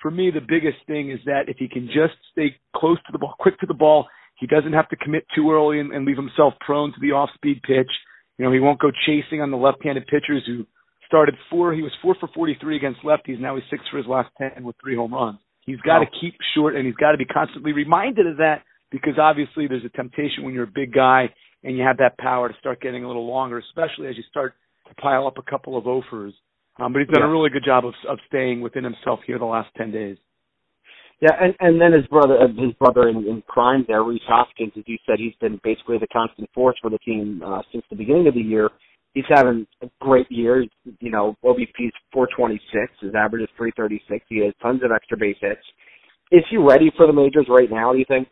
for me, the biggest thing is that if he can just stay close to the ball, quick to the ball, he doesn't have to commit too early and, and leave himself prone to the off-speed pitch. You know, he won't go chasing on the left-handed pitchers who started four. He was four for 43 against lefties. Now he's six for his last ten with three home runs. He's got to keep short, and he's got to be constantly reminded of that because obviously there's a temptation when you're a big guy and you have that power to start getting a little longer, especially as you start to pile up a couple of offers. Um, but he's done yeah. a really good job of, of staying within himself here the last ten days. Yeah, and and then his brother, uh, his brother in, in crime there, Rhys Hoskins, as you said, he's been basically the constant force for the team uh, since the beginning of the year. He's having a great year. You know, OBP's 426, his average is 336. He has tons of extra base hits. Is he ready for the majors right now? Do you think?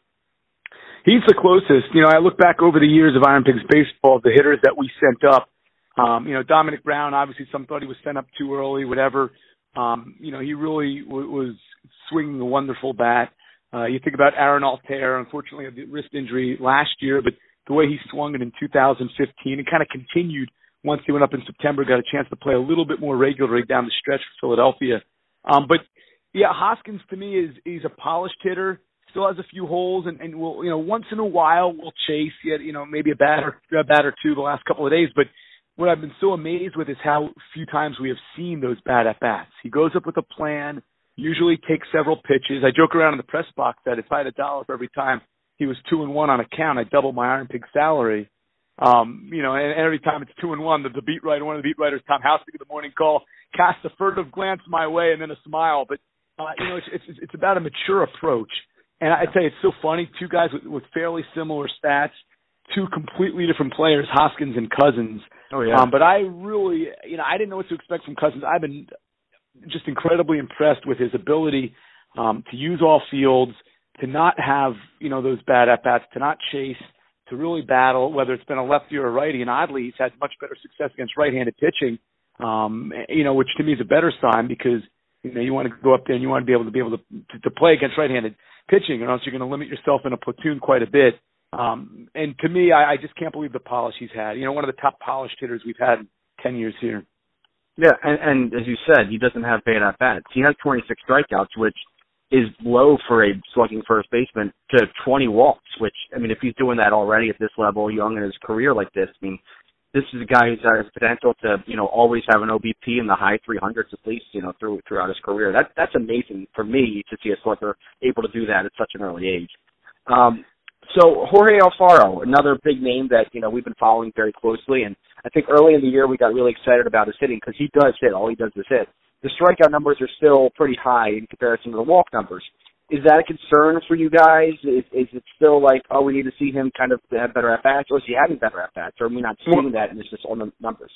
He's the closest. You know, I look back over the years of Iron Pigs baseball, the hitters that we sent up um, you know, Domonic Brown, obviously some thought he was sent up too early, whatever. Um, you know, he really w- was swinging a wonderful bat. Uh, you think about Aaron Altherr, unfortunately had the wrist injury last year, but the way he swung it in 2015, it kind of continued once he went up in September, got a chance to play a little bit more regularly down the stretch for Philadelphia. Um, but yeah, Hoskins to me is he's a polished hitter, still has a few holes, and, and will you know once in a while will chase yet you know maybe a bat or a bat or two the last couple of days, but what I've been so amazed with is how few times we have seen those bad at bats. He goes up with a plan, usually takes several pitches. I joke around in the press box that if I had a dollar for every time he was two and one on a count, I'd double my Iron Pig salary. Um, you know, and, every time it's two and one, the, the beat writer, one of the beat writers, Tom House, of the morning call, casts a furtive glance my way and then a smile. But uh, you know, it's, it's it's about a mature approach. And I tell you, it's so funny. Two guys with, with fairly similar stats, two completely different players, Hoskins and Cozens. Oh yeah. Um, but I really, you know, I didn't know what to expect from Cozens. I've been just incredibly impressed with his ability um, to use all fields, to not have you know those bad at bats, to not chase, to really battle, whether it's been a lefty or a righty. And oddly, he's had much better success against right-handed pitching. Um, you know, which to me is a better sign because you know you want to go up there and you want to be able to be able to to, to play against right-handed pitching, or else you're going to limit yourself in a platoon quite a bit. Um, and to me, I, I just can't believe the polish he's had. You know, one of the top polished hitters we've had in 10 years here. Yeah, and, and as you said, he doesn't have bad at bats. He has 26 strikeouts, which is low for a slugging first baseman to 20 walks, which, I mean, if he's doing that already at this level, young in his career like this, I mean, this is a guy who's has potential to, you know, always have an OBP in the high 300s at least, you know, through throughout his career. That that's amazing for me to see a slugger able to do that at such an early age. Um, so Jorge Alfaro, another big name that you know we've been following very closely, and I think early in the year we got really excited about his hitting because he does hit. All he does is hit. The strikeout numbers are still pretty high in comparison to the walk numbers. Is that a concern for you guys? Is, is it still like, oh, we need to see him kind of have better at bats, or is he having better at bats, or are we not seeing that and it's just on the numbers?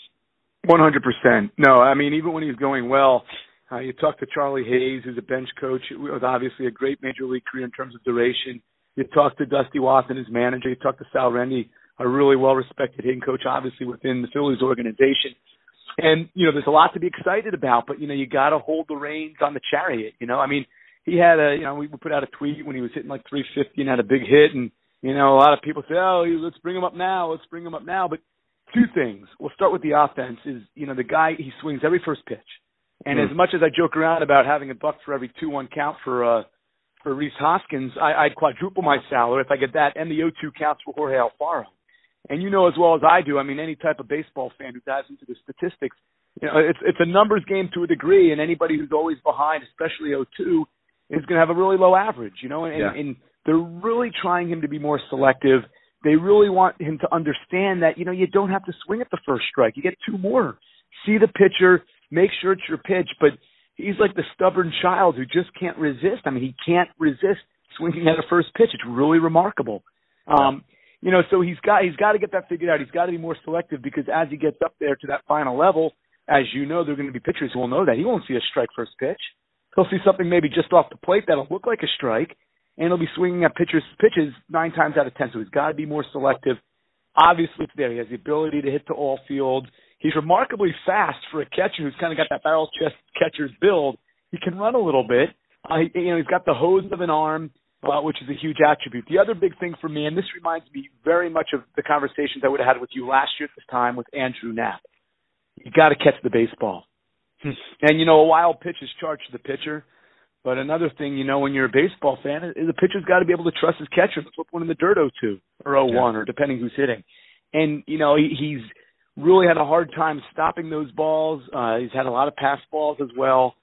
One hundred percent. No, I mean even when he's going well, uh, you talk to Charlie Hayes, who's a bench coach, with obviously a great major league career in terms of duration you talk to Dusty Wathan, his manager. You talk to Sal Rende, a really well-respected hitting coach, obviously within the Phillies organization. And you know, there's a lot to be excited about, but you know, you got to hold the reins on the chariot. You know, I mean, he had a, you know, we put out a tweet when he was hitting like 350 and had a big hit, and you know, a lot of people say, oh, let's bring him up now, let's bring him up now. But two things. We'll start with the offense. Is you know, the guy he swings every first pitch, and mm. as much as I joke around about having a buck for every two-one count for uh for Rhys Hoskins, I, I'd quadruple my salary if I get that and the O2 counts for Jorge Alfaro. And you know as well as I do, I mean, any type of baseball fan who dives into the statistics, you know, it's it's a numbers game to a degree, and anybody who's always behind, especially O2, is going to have a really low average, you know, and, yeah. and they're really trying him to be more selective. they really want him to understand that, you know, you don't have to swing at the first strike. You get two more. See the pitcher, make sure it's your pitch, but he's like the stubborn child who just can't resist. I mean, he can't resist swinging at a first pitch. It's really remarkable. Um, you know, so he's got he's got to get that figured out. He's got to be more selective because as he gets up there to that final level, as you know, there are going to be pitchers who will know that he won't see a strike first pitch. He'll see something maybe just off the plate that'll look like a strike, and he'll be swinging at pitchers pitches nine times out of ten. So he's got to be more selective. Obviously, it's there. He has the ability to hit to all field. He's remarkably fast for a catcher who's kind of got that barrel chest catcher's build. He can run a little bit. Uh, you know, he's got the hose of an arm uh, which is a huge attribute. The other big thing for me, and this reminds me very much of the conversations I would have had with you last year at this time with Andrew Knapp. You got to catch the baseball. Hmm. and you know, a wild pitch is charged to the pitcher. But another thing, you know, when you're a baseball fan, is the pitcher's got to be able to trust his catcher to flip one in the dirt 0-2 or 0-1 yeah. or depending who's hitting. And you know, he, he's really had a hard time stopping those balls. Uh, he's had a lot of pass balls as well.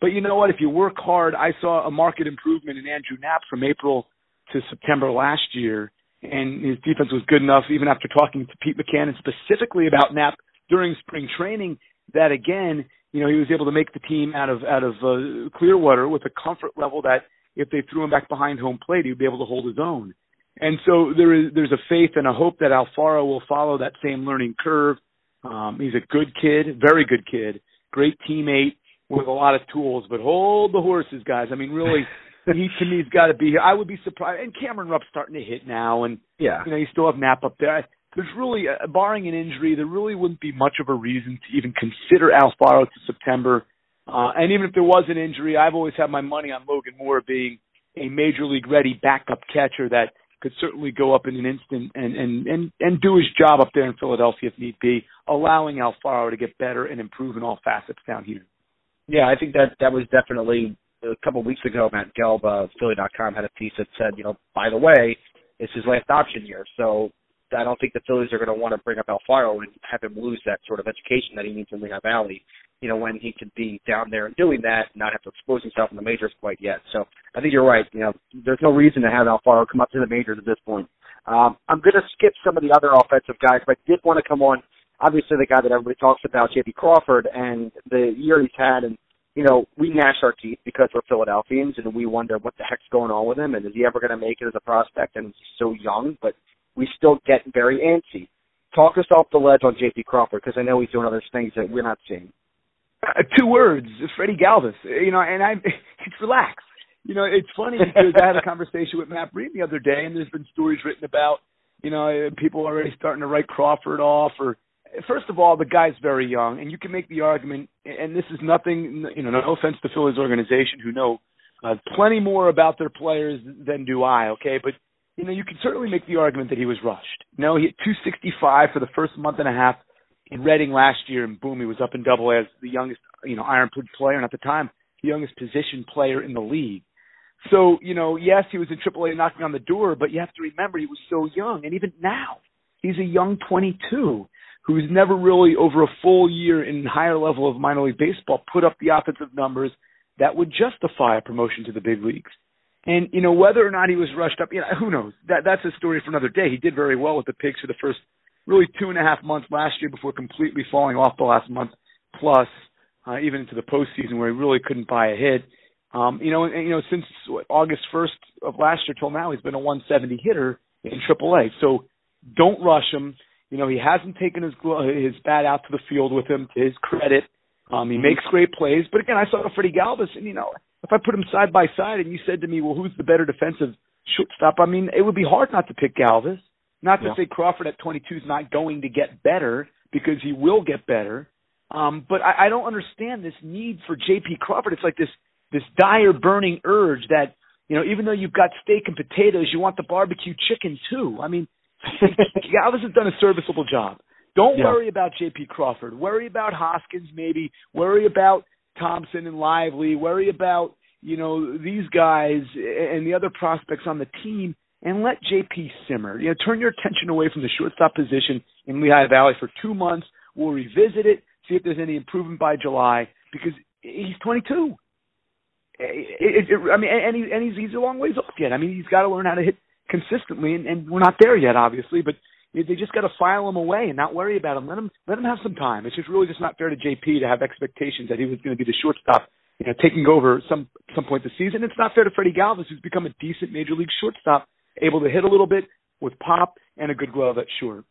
But you know what? If you work hard, I saw a market improvement in Andrew Knapp from April to September last year, and his defense was good enough, even after talking to Pete Mackanin specifically about Knapp during spring training, that again, you know, he was able to make the team out of out of uh, Clearwater with a comfort level that if they threw him back behind home plate, he'd be able to hold his own. And so there is there's a faith and a hope that Alfaro will follow that same learning curve. Um, he's a good kid, very good kid, great teammate with a lot of tools, but hold the horses, guys. I mean, really, [LAUGHS] he to me's got to be here. I would be surprised. And Cameron Rupp's starting to hit now, and yeah, you know, you still have Knapp up there. There's really, uh, barring an injury, there really wouldn't be much of a reason to even consider Alfaro to September. Uh, and even if there was an injury, I've always had my money on Logan Moore being a major league ready backup catcher that could certainly go up in an instant and and and and do his job up there in Philadelphia if need be, allowing Alfaro to get better and improve in all facets down here. Yeah, I think that that was definitely a couple of weeks ago. Matt Gelb, uh, Philly.com, had a piece that said, you know, by the way, it's his last option year. So I don't think the Phillies are going to want to bring up Alfaro and have him lose that sort of education that he needs in Lehigh Valley. You know, when he could be down there doing that, and not have to expose himself in the majors quite yet. So I think you're right. You know, there's no reason to have Alfaro come up to the majors at this point. Um, I'm going to skip some of the other offensive guys, but I did want to come on obviously the guy that everybody talks about, J.P. Crawford, and the year he's had, and you know, we gnash our teeth because we're Philadelphians, and we wonder what the heck's going on with him, and is he ever going to make it as a prospect? And he's so young, but we still get very antsy. Talk us off the ledge on J.P. Crawford because I know he's doing other things that we're not seeing. Uh, two words, Freddie Galvis. You know, and I, [LAUGHS] it's relax. You know, it's funny because I had a conversation with Matt Breen the other day, and there's been stories written about, you know, people already starting to write Crawford off or first of all, the guy's very young, and you can make the argument, and this is nothing, you know, no offense to Philly's organization, who know uh, plenty more about their players than do I. Okay, but you know, you can certainly make the argument that he was rushed. No, he hit 265 for the first month and a half in Reading last year, and boom, he was up in Double as the youngest, you know, Iron player, and at the time, the youngest position player in the league. So, you know, yes, he was in AAA knocking on the door, but you have to remember he was so young, and even now, he's a young 22 who's never really over a full year in higher level of minor league baseball put up the offensive numbers that would justify a promotion to the big leagues. And you know whether or not he was rushed up, you know who knows. That that's a story for another day. He did very well with the Pigs for the first really two and a half months last year before completely falling off the last month, plus uh, even into the postseason where he really couldn't buy a hit. Um, you know, and, you know since August 1st of last year till now, he's been a 170 hitter in AAA. So don't rush him. You know, he hasn't taken his his bat out to the field with him. To his credit, um, he mm-hmm. makes great plays. But again, I saw Freddie Galvis, and you know, if I put him side by side, and you said to me, "Well, who's the better defensive shortstop?" I mean, it would be hard not to pick Galvis. Not to yeah. say Crawford at 22 is not going to get better because he will get better. Um, but I, I don't understand this need for J.P. Crawford. It's like this this dire burning urge that you know, even though you've got steak and potatoes, you want the barbecue chicken too. I mean, Galvis has done a serviceable job. Don't yeah. worry about J.P. Crawford. Worry about Hoskins, maybe. Worry about Thompson and Lively. Worry about you know these guys and the other prospects on the team, and let J.P. simmer. You know, turn your attention away from the shortstop position in Lehigh Valley for two months. We'll revisit it, see if there's any improvement by July, because he's 22. It, it, it, I mean, and, he, and he's he's a long ways off yet. I mean, he's got to learn how to hit consistently, and, and we're not there yet, obviously, but they just got to file him away and not worry about him. Let him let him have some time. It's just really just not fair to JP to have expectations that he was going to be the shortstop, you know, taking over some some point this season. It's not fair to Freddie Galvis, who's become a decent major league shortstop, able to hit a little bit with pop and a good glove at short.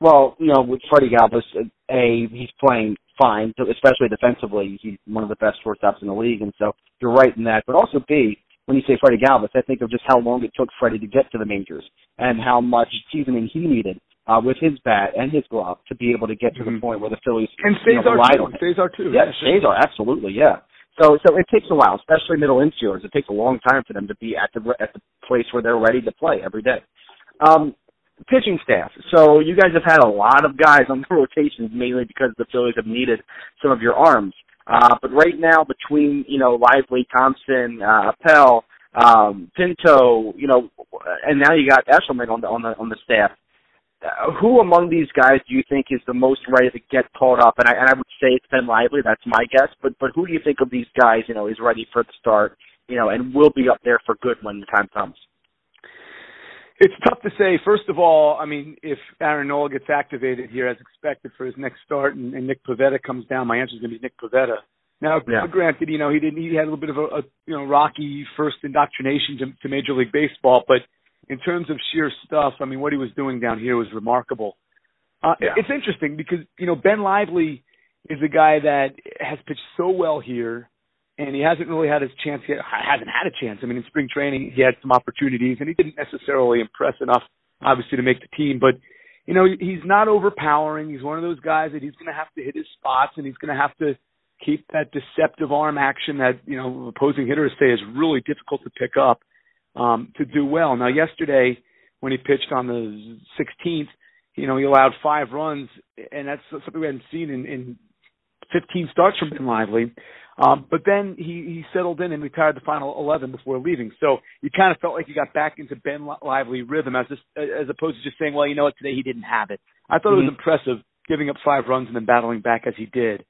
Well, you know, with Freddie Galvis, a he's playing fine, especially defensively. He's one of the best shortstops in the league, and so you're right in that. But also, B, when you say Freddie Galvis, I think of just how long it took Freddie to get to the majors and how much seasoning he needed uh, with his bat and his glove to be able to get to mm-hmm. the point where the Phillies and you know, relied too. on Cesar too. Yeah, yeah. Cesar, absolutely, yeah. So so it takes a while, especially middle infielders. It takes a long time for them to be at the at the place where they're ready to play every day. Um, pitching staff. So you guys have had a lot of guys on the [LAUGHS] rotations, mainly because the Phillies have needed some of your arms. Uh, but right now, between you know Lively, Thompson, uh, Appel, um, Pinto, you know, and now you got Eshelman on the on the on the staff. Uh, who among these guys do you think is the most ready to get called up? And I and I would say it's Ben Lively. That's my guess. But but who do you think of these guys? You know, is ready for the start. You know, and will be up there for good when the time comes. It's tough to say. First of all, I mean, if Aaron Nola gets activated here as expected for his next start, and, and Nick Pivetta comes down, my answer is going to be Nick Pivetta. Now, yeah. granted, you know he didn't. He had a little bit of a, a you know rocky first indoctrination to, to Major League Baseball, but in terms of sheer stuff, I mean, what he was doing down here was remarkable. Uh, yeah. It's interesting because you know Ben Lively is a guy that has pitched so well here, and he hasn't really had his chance yet. Hasn't had a chance. I mean, in spring training, he had some opportunities, and he didn't necessarily impress enough, obviously, to make the team. But you know, he's not overpowering. He's one of those guys that he's going to have to hit his spots, and he's going to have to keep that deceptive arm action that you know opposing hitters say is really difficult to pick up um, to do well. Now, yesterday when he pitched on the 16th, you know he allowed five runs, and that's something we hadn't seen in, in 15 starts from Ben Lively. Um, but then he, he settled in and retired the final 11 before leaving. So you kind of felt like you got back into Ben Lively rhythm as just, as opposed to just saying, well, you know what, today he didn't have it. I thought mm-hmm. it was mm-hmm. impressive giving up five runs and then battling back as he did.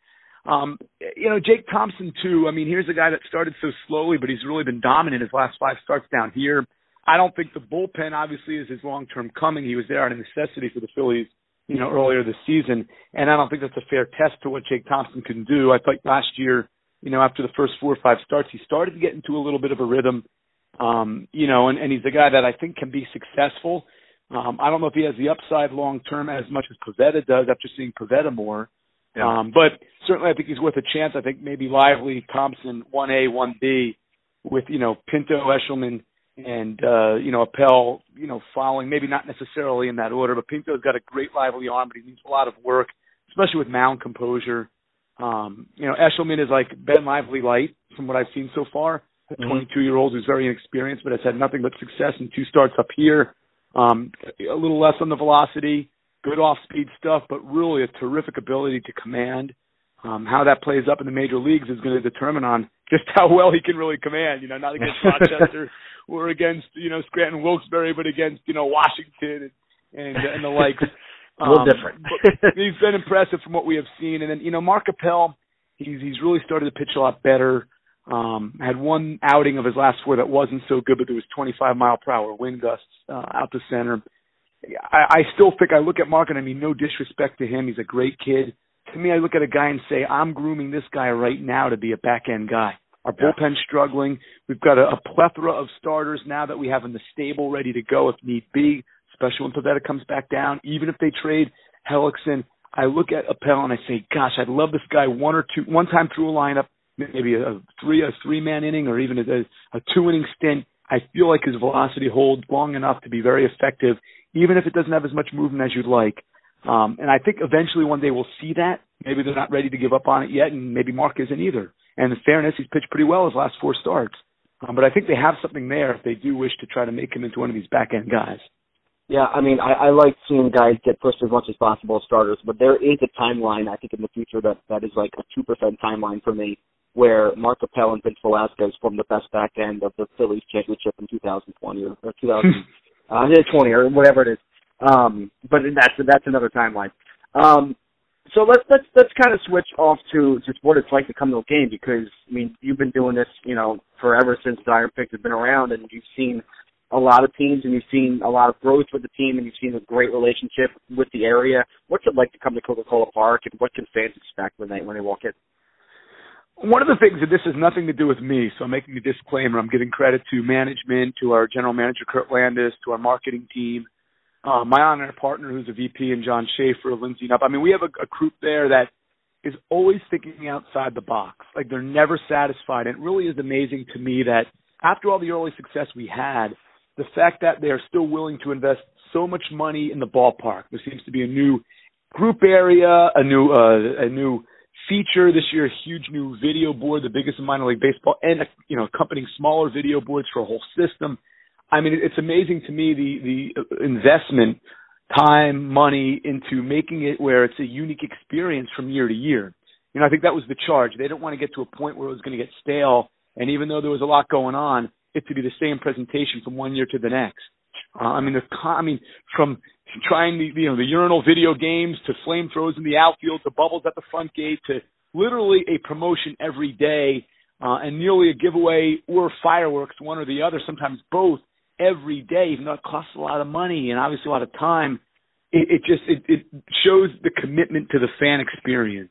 Um, you know, Jake Thompson too. I mean, here's a guy that started so slowly, but he's really been dominant his last five starts down here. I don't think the bullpen obviously is his long term coming. He was there out of necessity for the Phillies, you know, earlier this season, and I don't think that's a fair test to what Jake Thompson can do. I thought last year, you know, after the first four or five starts, he started to get into a little bit of a rhythm. Um, you know, and, and he's a guy that I think can be successful. Um, I don't know if he has the upside long term as much as Pivetta does after seeing Pivetta more. Yeah. Um, but certainly, I think he's worth a chance. I think maybe Lively, Thompson, one A, one B, with you know Pinto, Eshelman, and uh, you know Appel, you know following. Maybe not necessarily in that order, but Pinto's got a great lively arm, but he needs a lot of work, especially with mound composure. Um, you know, Eshelman is like Ben Lively light from what I've seen so far. A mm-hmm. 22 year old who's very inexperienced, but has had nothing but success in two starts up here. Um, a little less on the velocity good off speed stuff, but really a terrific ability to command. Um, how that plays up in the major leagues is going to determine on just how well he can really command. You know, not against [LAUGHS] Rochester or against you know Scranton Wilkes-Barre, but against you know Washington and and, and the likes. [LAUGHS] a little um, different. he's been impressive from what we have seen, and then you know Mark Appel, he's he's really started to pitch a lot better. Um, had one outing of his last four that wasn't so good, but there was 25 mile per hour wind gusts uh, out to center. I, I still think I look at Mark and I mean no disrespect to him. He's a great kid. To me, I look at a guy and say, I'm grooming this guy right now to be a back end guy. Our bullpen's struggling. We've got a, a plethora of starters now that we have in the stable ready to go if need be, especially when Pivetta comes back down. Even if they trade Hellickson, I look at Appel and I say, gosh, I'd love this guy one or two, one time through a lineup, maybe a three, a three man inning or even a, a two inning stint. I feel like his velocity holds long enough to be very effective even if it doesn't have as much movement as you'd like. Um, and I think eventually one day we'll see that. Maybe they're not ready to give up on it yet, and maybe Mark isn't either. And in fairness, he's pitched pretty well his last four starts. Um, but I think they have something there if they do wish to try to make him into one of these back end guys. Yeah, I mean, I, I like seeing guys get pushed as much as possible as starters, but there is a timeline I think in the future that that is like a two percent timeline for me, where Mark Appel and Vince Velasquez form the best back end of the Phillies championship in 2020 or, or 2000. [LAUGHS] uh, 20 or whatever it is. Um, but that's that's another timeline. Um, so let's let's let's kind of switch off to just what it's like to come to a game because I mean you've been doing this you know forever since the Iron Pig has been around and you've seen a lot of teams and you've seen a lot of growth with the team and you've seen a great relationship with the area. What's it like to come to Coca-Cola Park and what can fans expect when they when they walk in? One of the things that this has nothing to do with me, so I'm making a disclaimer. I'm giving credit to management, to our general manager Kurt Landes, to our marketing team, uh, my on-air partner who's a VP, and John Schaefer, Lindsay Up. I mean, we have a, a group there that is always thinking outside the box. Like they're never satisfied. And it really is amazing to me that after all the early success we had, the fact that they are still willing to invest so much money in the ballpark. There seems to be a new group area, a new uh, a new feature this year, a huge new video board, the biggest in minor league baseball, and you know accompanying smaller video boards for a whole system. I mean, it's amazing to me the the investment, time, money into making it where it's a unique experience from year to year. You know, I think that was the charge. They didn't want to get to a point where it was going to get stale, and even though there was a lot going on, it to be the same presentation from one year to the next. Uh, I mean, the I mean, from trying the you know the urinal video games to flamethrowers in the outfield to bubbles at the front gate to literally a promotion every day uh, and nearly a giveaway or fireworks, one or the other, sometimes both every day, even though it costs a lot of money and obviously a lot of time. It, it just it, it shows the commitment to the fan experience.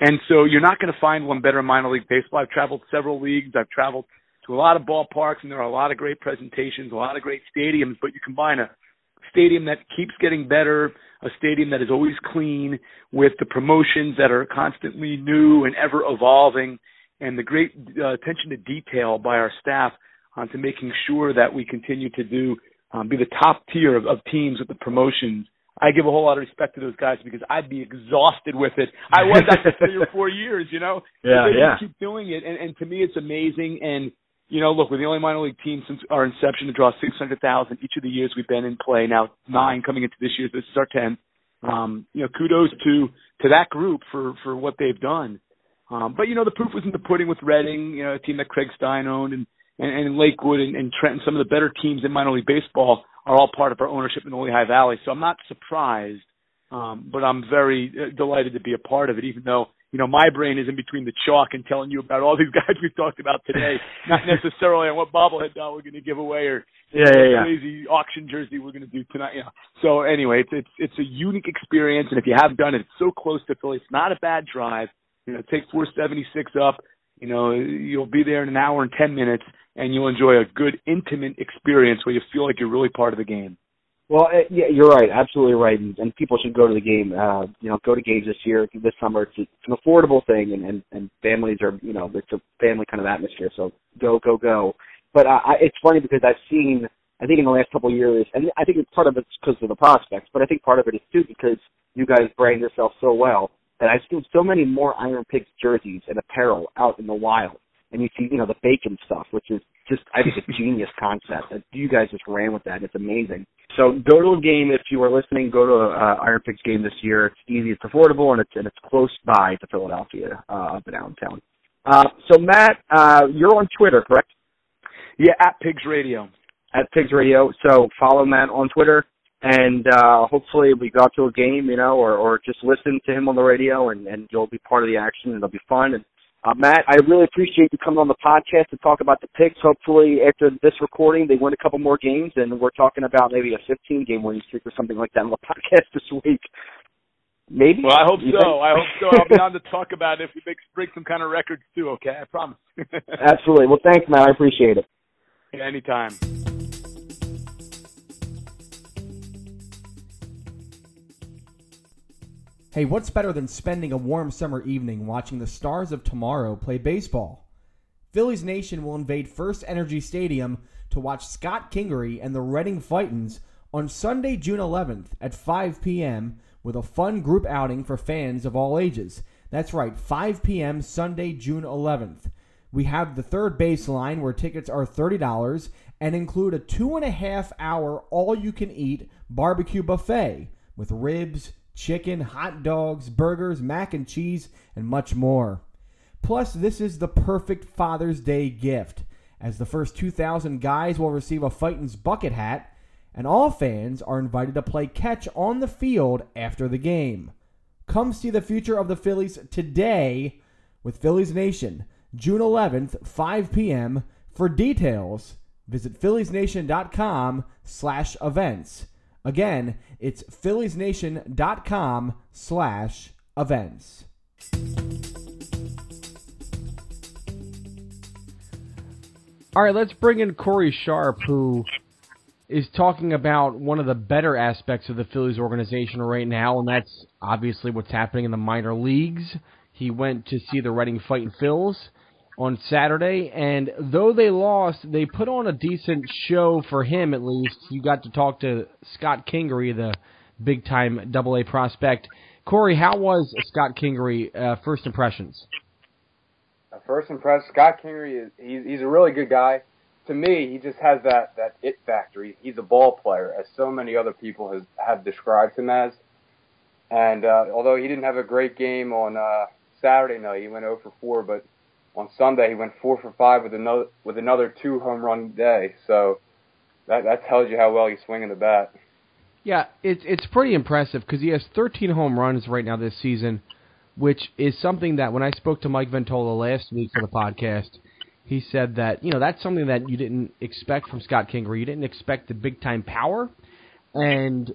And so you're not going to find one better in minor league baseball. I've traveled several leagues. I've traveled to a lot of ballparks, and there are a lot of great presentations, a lot of great stadiums. But you combine a stadium that keeps getting better, a stadium that is always clean, with the promotions that are constantly new and ever evolving, and the great uh, attention to detail by our staff onto making sure that we continue to do um, be the top tier of, of teams with the promotions. I give a whole lot of respect to those guys because I'd be exhausted with it. I was after three or four [LAUGHS] years, you know. Yeah, they yeah. Keep doing it, and, and to me, it's amazing. And you know, look, we're the only minor league team since our inception to draw 600,000 each of the years we've been in play. Now nine coming into this year. This is our 10th. Um, you know, kudos to to that group for for what they've done. Um, but you know, the proof was in the pudding with Reading, you know, a team that Craig Stein owned, and and, and Lakewood and, and Trenton. Some of the better teams in minor league baseball are all part of our ownership in the Lehigh Valley. So I'm not surprised, um, but I'm very uh, delighted to be a part of it, even though you know, my brain is in between the chalk and telling you about all these [LAUGHS] guys we've talked about today, not necessarily on what bobblehead doll we're going to give away or yeah, yeah, yeah. crazy auction jersey we're going to do tonight. You know. So anyway, it's it's it's a unique experience, and if you haven't done it, it's so close to Philly. It's not a bad drive. You know, take 476 up. You know, you'll be there in an hour and ten minutes, and you'll enjoy a good, intimate experience where you feel like you're really part of the game. Well, uh, yeah, you're right, absolutely right, and, and people should go to the game. Uh, you know, go to games this year, this summer. It's, it's an affordable thing, and, and and families are, you know, it's a family kind of atmosphere. So go, go, go. But uh, I, it's funny because I've seen, I think in the last couple of years, and I think part of it's because of the prospects, but I think part of it is too because you guys brand yourself so well that I've seen so many more Iron Pigs jerseys and apparel out in the wild and you see, you know, the bacon stuff, which is just, I think, a genius concept. You guys just ran with that. It's amazing. So go to a game if you are listening. Go to a uh, Iron Pigs game this year. It's easy, it's affordable, and it's and it's close by to Philadelphia, uh, up in downtown. Uh, so Matt, uh, you're on Twitter, correct? Yeah, at Pigs Radio. At Pigs Radio. So follow Matt on Twitter, and uh, hopefully we go to a game, you know, or or just listen to him on the radio, and and you'll be part of the action, and it'll be fun. And uh, Matt, I really appreciate you coming on the podcast to talk about the picks. Hopefully, after this recording, they win a couple more games, and we're talking about maybe a 15 game winning streak or something like that on the [LAUGHS] podcast this week. Maybe. Well, I hope you so. think? I hope so. I'll be on to [LAUGHS] talk about it if we make break some kind of records too. Okay, I promise. [LAUGHS] Absolutely. Well, thanks, Matt. I appreciate it. Yeah, anytime. Hey, what's better than spending a warm summer evening watching the stars of tomorrow play baseball? Phillies Nation will invade First Energy Stadium to watch Scott Kingery and the Reading Fightins on Sunday, June 11th at 5 p.m. with a fun group outing for fans of all ages. That's right, 5 p.m. Sunday, June 11th. We have the third baseline where tickets are $30 and include a two and a half hour all you can eat barbecue buffet with ribs, chicken, hot dogs, burgers, mac and cheese, and much more. Plus, this is the perfect Father's Day gift, as the first 2,000 guys will receive a Fightin's bucket hat, and all fans are invited to play catch on the field after the game. Come see the future of the Phillies today with Phillies Nation, June 11th, 5 p.m. For details, Visit philliesnation.com slash events. Again, it's philliesnation.com slash events. All right, let's bring in Corey Sharp, who is talking about one of the better aspects of the Phillies organization right now, and that's obviously what's happening in the minor leagues. He went to see the Reading Fighting Phils on Saturday, and though they lost, they put on a decent show for him at least. You got to talk to Scott Kingery, the big time Double A prospect. Corey, how was Scott Kingery? Uh, first impressions. First impression, Scott Kingery is he's he's a really good guy. To me, he just has that that it factor. He, he's a ball player, as so many other people has have described him as. And uh, although he didn't have a great game on uh, Saturday night, he went 0 for 4, but on Sunday he went four for five with another with another two home run day. So that that tells you how well he's swinging the bat. Yeah, it's it's pretty impressive because he has 13 home runs right now this season, which is something that when I spoke to Mike Ventola last week for the podcast, he said that you know that's something that you didn't expect from Scott Kingery. You didn't expect the big time power, and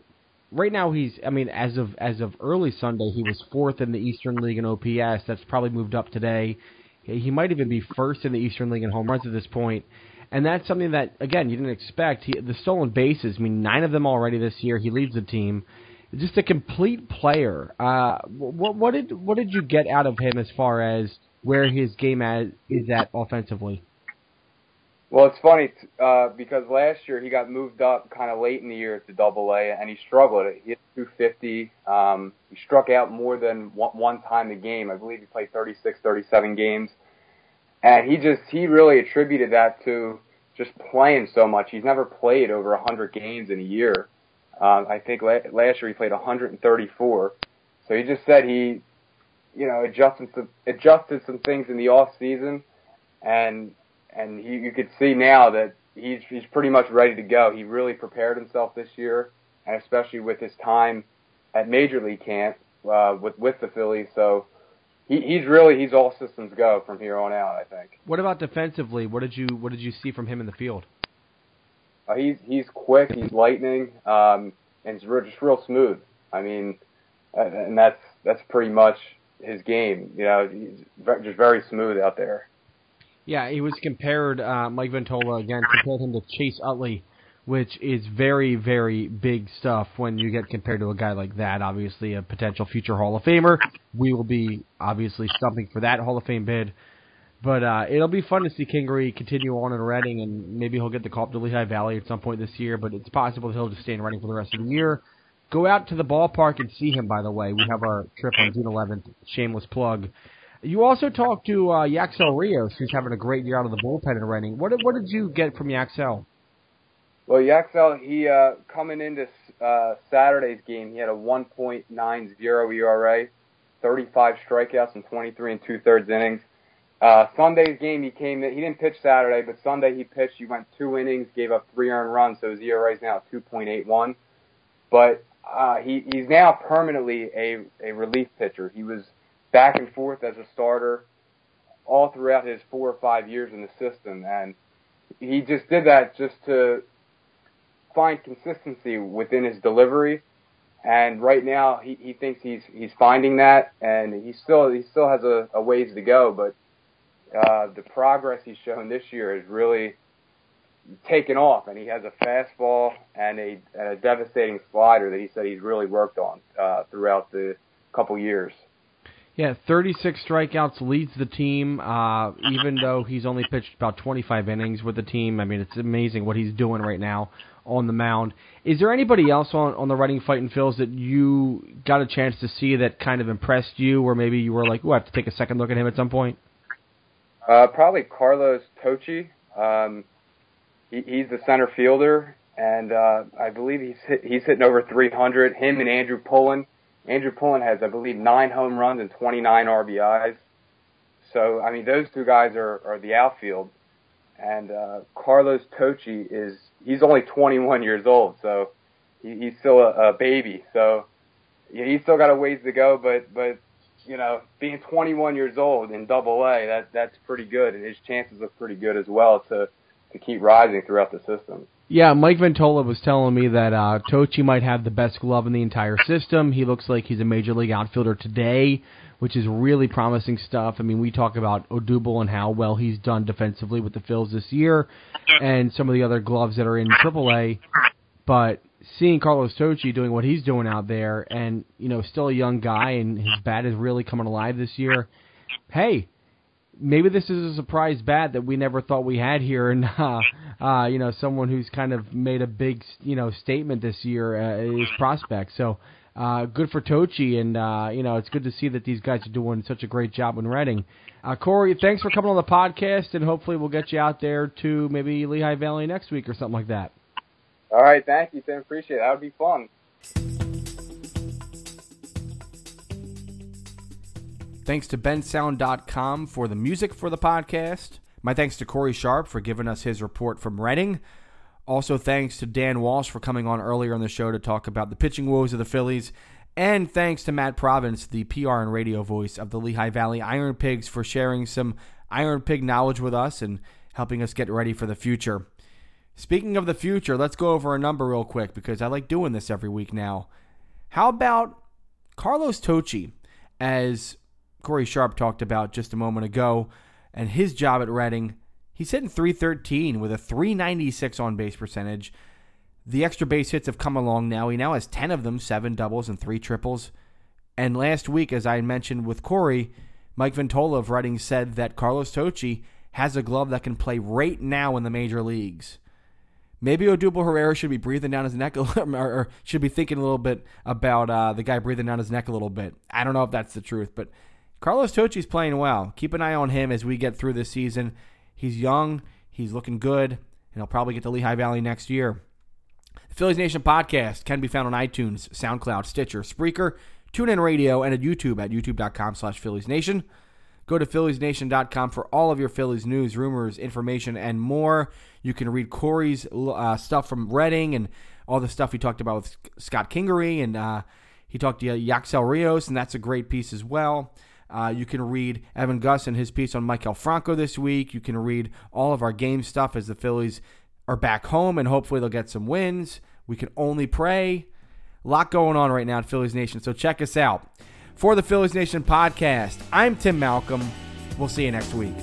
right now he's I mean as of as of early Sunday he was fourth in the Eastern League in OPS. That's probably moved up today. He might even be first in the Eastern League in home runs at this point. And that's something that, again, you didn't expect. He, the stolen bases, I mean, nine of them already this year. He leads the team. Just a complete player. Uh, what, what did what did you get out of him as far as where his game at, is at offensively? Well, it's funny uh, because last year he got moved up kind of late in the year to Double A, and he struggled. He hit 250. Um, he struck out more than one, one time a game. I believe he played 36, 37 games, and he just he really attributed that to just playing so much. He's never played over 100 games in a year. Um, I think la- last year he played 134. So he just said he, you know, adjusted some adjusted some things in the off season, and and he, you could see now that he's he's pretty much ready to go. He really prepared himself this year, and especially with his time at Major League camp uh, with with the Phillies. So he, he's really he's all systems go from here on out. I think. What about defensively? What did you what did you see from him in the field? Uh, he's he's quick. He's lightning, um, and he's just real smooth. I mean, and that's that's pretty much his game. You know, he's just very smooth out there. Yeah, he was compared. Uh, Mike Ventola again compared him to Chase Utley, which is very, very big stuff when you get compared to a guy like that. Obviously, a potential future Hall of Famer. We will be obviously stumping for that Hall of Fame bid. But uh, it'll be fun to see Kingery continue on in Reading, and maybe he'll get the call up to Lehigh Valley at some point this year. But it's possible he'll just stay in Reading for the rest of the year. Go out to the ballpark and see him. By the way, we have our trip on June 11th. Shameless plug. You also talked to uh, Yacksel Rios, who's having a great year out of the bullpen in running. What did, what did you get from Yacksel? Well, Yacksel, he uh, coming into uh, Saturday's game, he had a 1.90 ERA, 35 strikeouts, and 23 and two thirds innings. Uh, Sunday's game, he came in. He didn't pitch Saturday, but Sunday he pitched. He went two innings, gave up three earned runs, so his ERA is now 2.81. But uh, he he's now permanently a a relief pitcher. He was back and forth as a starter all throughout his four or five years in the system, and he just did that just to find consistency within his delivery. And right now, he, he thinks he's he's finding that, and he still he still has a, a ways to go. But uh, the progress he's shown this year is really taken off, and he has a fastball and a, and a devastating slider that he said he's really worked on uh, throughout the couple years. Yeah, 36 strikeouts leads the team, uh, even though he's only pitched about 25 innings with the team. I mean, it's amazing what he's doing right now on the mound. Is there anybody else on, on the Reading Fighting Phils that you got a chance to see that kind of impressed you, or maybe you were like, "Oh, I have to take a second look at him at some point"? Uh, probably Carlos Tocci. Um, he, he's the center fielder, and uh, I believe he's hit, he's hitting over 300. Him and Andrew Pullen. Andrew Pullen has, I believe, nine home runs and 29 RBIs. So, I mean, those two guys are, are the outfield. And uh, Carlos Tocci is, he's only 21 years old, so he, he's still a, a baby. So, yeah, he's still got a ways to go, but, but, you know, being 21 years old in double A, that, that's pretty good. And his chances look pretty good as well to, to keep rising throughout the system. Yeah, Mike Ventola was telling me that uh, Tocci might have the best glove in the entire system. He looks like he's a major league outfielder today, which is really promising stuff. I mean, we talk about Odubel and how well he's done defensively with the Phils this year, and some of the other gloves that are in AAA. But seeing Carlos Tocci doing what he's doing out there, and you know, still a young guy, and his bat is really coming alive this year. Hey, maybe this is a surprise bat that we never thought we had here, and [LAUGHS] uh, uh, you know, someone who's kind of made a big you know statement this year uh, is prospect. So. Uh, good for Tocci, and uh, you know it's good to see that these guys are doing such a great job in Reading. Uh, Corey, thanks for coming on the podcast, and hopefully we'll get you out there to maybe Lehigh Valley next week or something like that. All right, thank you, Tim. Appreciate it. That would be fun. Thanks to bensound.com for the music for the podcast. My thanks to Corey Sharp for giving us his report from Reading. Also, thanks to Dan Walsh for coming on earlier on the show to talk about the pitching woes of the Phillies. And thanks to Matt Provence, the PR and radio voice of the Lehigh Valley Iron Pigs, for sharing some Iron Pig knowledge with us and helping us get ready for the future. Speaking of the future, let's go over a number real quick because I like doing this every week now. How about Carlos Tocci, as Corey Sharp talked about just a moment ago, and his job at Reading? He's hitting 313 with a 396 on base percentage. The extra base hits have come along now. He now has 10 of them, seven doubles and three triples. And last week, as I mentioned with Corey, Mike Ventola of Reading said that Carlos Tocci has a glove that can play right now in the major leagues. Maybe Odubel Herrera should be breathing down his neck, little, [LAUGHS] or should be thinking a little bit about uh, the guy breathing down his neck a little bit. I don't know if that's the truth, but Carlos Tocci's playing well. Keep an eye on him as we get through this season. He's young, he's looking good, and he'll probably get to Lehigh Valley next year. The Phillies Nation podcast can be found on iTunes, SoundCloud, Stitcher, Spreaker, TuneIn Radio, and at YouTube at youtube.com slash Phillies Nation. Go to PhilliesNation.com for all of your Phillies news, rumors, information, and more. You can read Corey's uh, stuff from Reading and all the stuff he talked about with Scott Kingery, and uh, he talked to Yacksel Rios, and that's a great piece as well. Uh, you can read Evan Gus and his piece on Maikel Franco this week. You can read all of our game stuff as the Phillies are back home, and hopefully they'll get some wins. We can only pray. A lot going on right now at Phillies Nation, so check us out. For the Phillies Nation podcast, I'm Tim Malcolm. We'll see you next week.